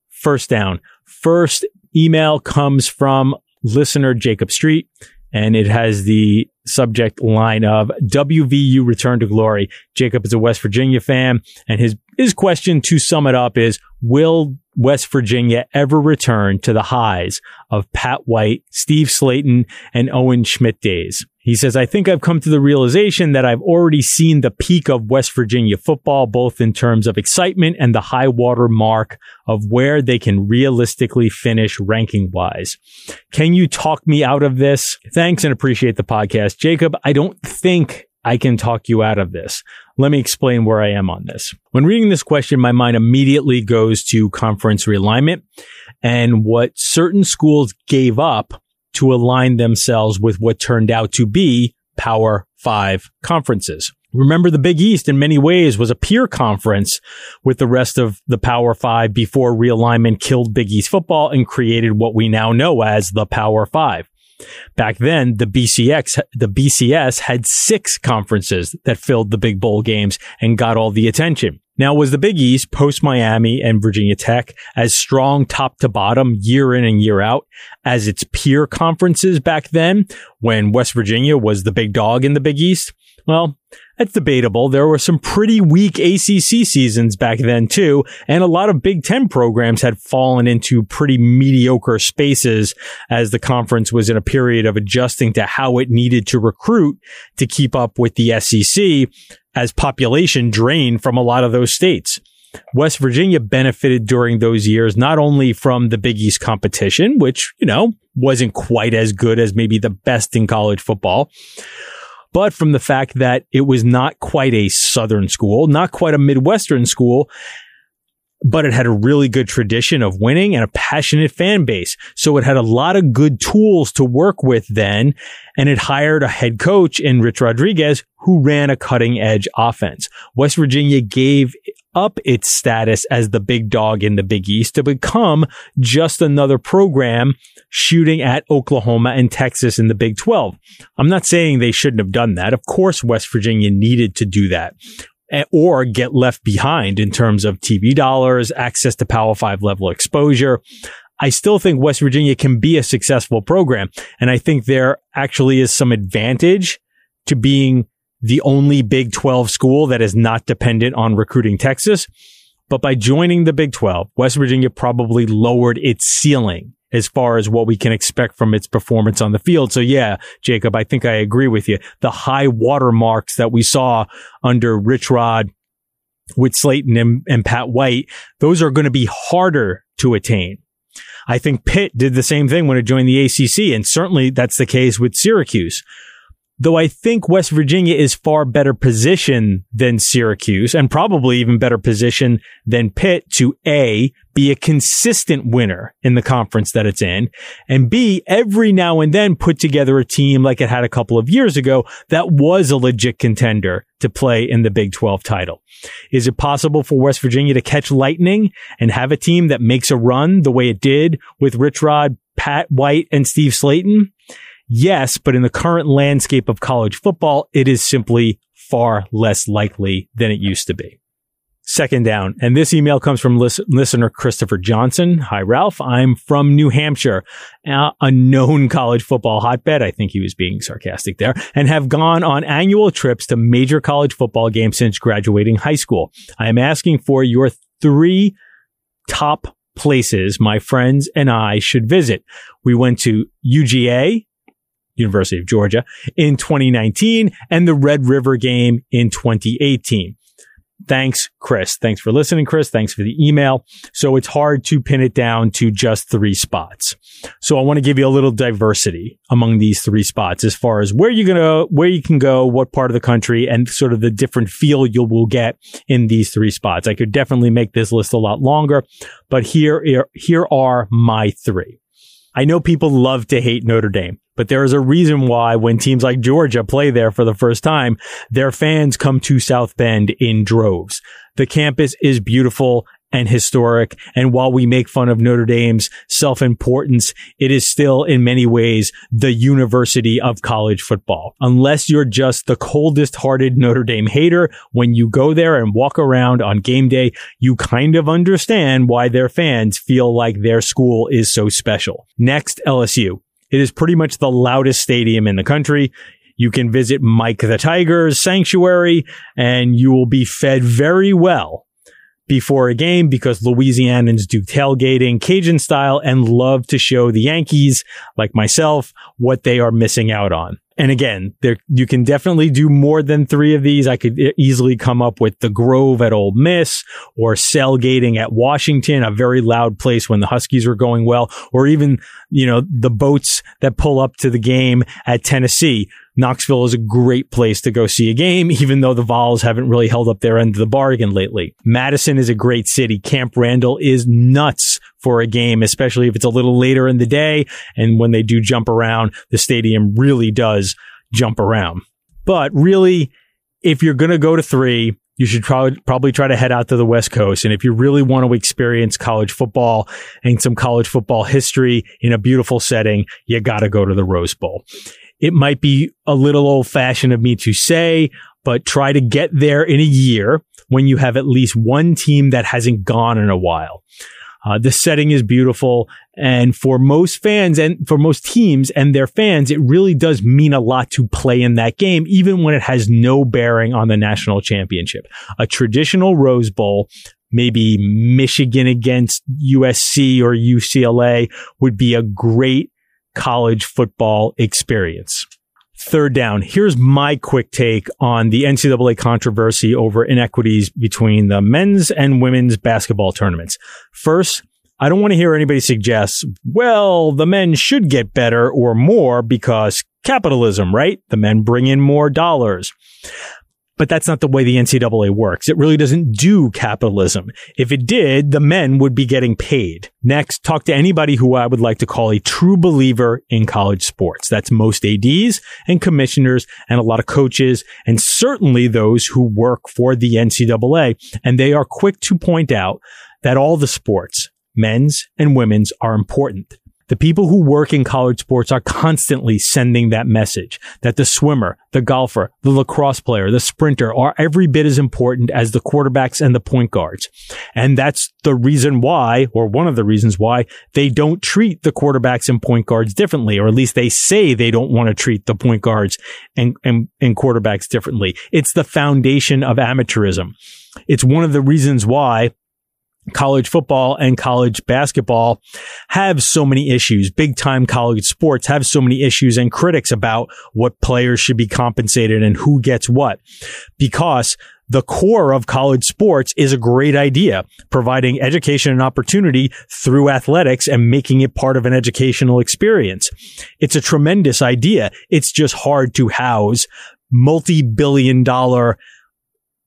First down first email comes from listener Jacob Street, and it has the subject line of WVU return to glory. Jacob is a West Virginia fan, and his his question to sum it up is: Will West Virginia ever return to the highs of Pat White, Steve Slaton, and Owen Schmidt days? He says, I think I've come to the realization that I've already seen the peak of West Virginia football, both in terms of excitement and the high water mark of where they can realistically finish ranking wise. Can you talk me out of this? Thanks and appreciate the podcast. Jacob, I don't think I can talk you out of this. Let me explain where I am on this. When reading this question, my mind immediately goes to conference realignment and what certain schools gave up to align themselves with what turned out to be Power Five conferences. Remember, the Big East in many ways was a peer conference with the rest of the Power Five before realignment killed Big East football and created what we now know as the Power Five. Back then, the BCX, the BCS had six conferences that filled the big bowl games and got all the attention. Now, was the Big East post Miami and Virginia Tech as strong top to bottom year in and year out as its peer conferences back then when West Virginia was the big dog in the Big East? Well, that's debatable. There were some pretty weak ACC seasons back then too, and a lot of Big Ten programs had fallen into pretty mediocre spaces as the conference was in a period of adjusting to how it needed to recruit to keep up with the SEC as population drained from a lot of those states. West Virginia benefited during those years, not only from the Big East competition, which, you know, wasn't quite as good as maybe the best in college football, but from the fact that it was not quite a Southern school, not quite a Midwestern school, but it had a really good tradition of winning and a passionate fan base. So it had a lot of good tools to work with then. And it hired a head coach in Rich Rodriguez who ran a cutting edge offense. West Virginia gave up its status as the big dog in the Big East to become just another program shooting at Oklahoma and Texas in the Big 12. I'm not saying they shouldn't have done that. Of course, West Virginia needed to do that or get left behind in terms of TV dollars, access to Power Five level exposure. I still think West Virginia can be a successful program. And I think there actually is some advantage to being the only Big 12 school that is not dependent on recruiting Texas. But by joining the Big 12, West Virginia probably lowered its ceiling as far as what we can expect from its performance on the field. So yeah, Jacob, I think I agree with you. The high watermarks that we saw under Rich Rod with Slaton and, and Pat White, those are going to be harder to attain. I think Pitt did the same thing when it joined the ACC, and certainly that's the case with Syracuse. Though I think West Virginia is far better positioned than Syracuse and probably even better positioned than Pitt to A, be a consistent winner in the conference that it's in, and B, every now and then put together a team like it had a couple of years ago that was a legit contender to play in the Big 12 title. Is it possible for West Virginia to catch lightning and have a team that makes a run the way it did with Rich Rod, Pat White, and Steve Slaton? Yes, but in the current landscape of college football, it is simply far less likely than it used to be. Second down. And this email comes from listener Christopher Johnson. Hi, Ralph. I'm from New Hampshire, a known college football hotbed. I think he was being sarcastic there and have gone on annual trips to major college football games since graduating high school. I am asking for your three top places my friends and I should visit. We went to UGA, University of Georgia in 2019 and the Red River game in 2018. Thanks, Chris. Thanks for listening, Chris. Thanks for the email. So it's hard to pin it down to just three spots. So I want to give you a little diversity among these three spots as far as where you're going to, where you can go, what part of the country and sort of the different feel you will get in these three spots. I could definitely make this list a lot longer, but here, here are my three. I know people love to hate Notre Dame, but there is a reason why when teams like Georgia play there for the first time, their fans come to South Bend in droves. The campus is beautiful and historic. And while we make fun of Notre Dame's self-importance, it is still in many ways the university of college football. Unless you're just the coldest hearted Notre Dame hater, when you go there and walk around on game day, you kind of understand why their fans feel like their school is so special. Next, LSU. It is pretty much the loudest stadium in the country. You can visit Mike the Tiger's sanctuary and you will be fed very well before a game because Louisianans do tailgating Cajun style and love to show the Yankees, like myself, what they are missing out on. And again, there, you can definitely do more than three of these. I could easily come up with the Grove at Ole Miss or sailgating at Washington, a very loud place when the Huskies are going well, or even, you know, the boats that pull up to the game at Tennessee. Knoxville is a great place to go see a game, even though the Vols haven't really held up their end of the bargain lately. Madison is a great city. Camp Randall is nuts for a game, especially if it's a little later in the day. And when they do jump around, the stadium really does jump around. But really, if you're going to go to three, you should probably, probably try to head out to the West Coast. And if you really want to experience college football and some college football history in a beautiful setting, you got to go to the Rose Bowl. It might be a little old fashioned of me to say, but try to get there in a year when you have at least one team that hasn't gone in a while. Uh, the setting is beautiful. And for most fans and for most teams and their fans, it really does mean a lot to play in that game, even when it has no bearing on the national championship. A traditional Rose Bowl, maybe Michigan against USC or UCLA would be a great college football experience. Third down. Here's my quick take on the NCAA controversy over inequities between the men's and women's basketball tournaments. First, I don't want to hear anybody suggest, well, the men should get better or more because capitalism, right? The men bring in more dollars. But that's not the way the NCAA works. It really doesn't do capitalism. If it did, the men would be getting paid. Next, talk to anybody who I would like to call a true believer in college sports. That's most ADs and commissioners and a lot of coaches and certainly those who work for the NCAA. And they are quick to point out that all the sports, men's and women's, are important. The people who work in college sports are constantly sending that message that the swimmer, the golfer, the lacrosse player, the sprinter are every bit as important as the quarterbacks and the point guards. And that's the reason why, or one of the reasons why they don't treat the quarterbacks and point guards differently, or at least they say they don't want to treat the point guards and, and, and quarterbacks differently. It's the foundation of amateurism. It's one of the reasons why college football and college basketball have so many issues. Big time college sports have so many issues and critics about what players should be compensated and who gets what because the core of college sports is a great idea, providing education and opportunity through athletics and making it part of an educational experience. It's a tremendous idea. It's just hard to house multi-billion dollar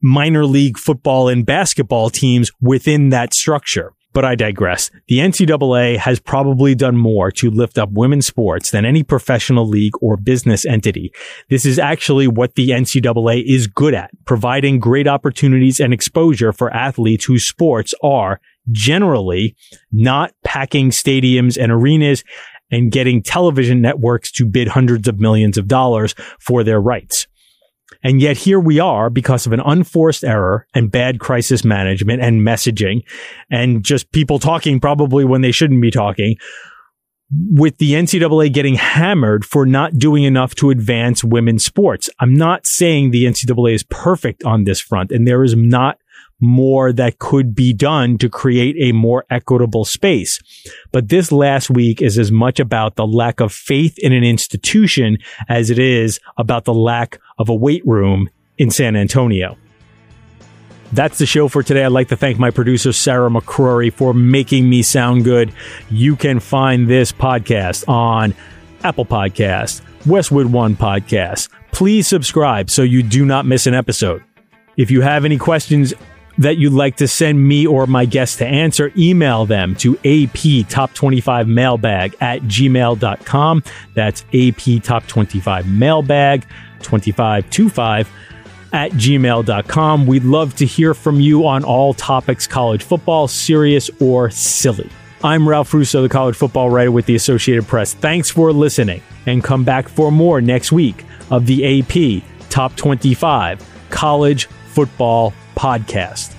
minor league football and basketball teams within that structure. But I digress. The NCAA has probably done more to lift up women's sports than any professional league or business entity. This is actually what the NCAA is good at, providing great opportunities and exposure for athletes whose sports are generally not packing stadiums and arenas and getting television networks to bid hundreds of millions of dollars for their rights. And yet here we are because of an unforced error and bad crisis management and messaging and just people talking probably when they shouldn't be talking with the NCAA getting hammered for not doing enough to advance women's sports. I'm not saying the NCAA is perfect on this front and there is not more that could be done to create a more equitable space. But this last week is as much about the lack of faith in an institution as it is about the lack of a weight room in San Antonio. That's the show for today. I'd like to thank my producer, Sarah McCrory, for making me sound good. You can find this podcast on Apple Podcast, Westwood One Podcast. Please subscribe so you do not miss an episode. If you have any questions that you'd like to send me or my guests to answer, email them to aptop25mailbag at gmail.com. That's aptop25mailbag 2525 at gmail.com. We'd love to hear from you on all topics college football, serious or silly. I'm Ralph Russo, the college football writer with the Associated Press. Thanks for listening and come back for more next week of the AP Top 25 College Football podcast.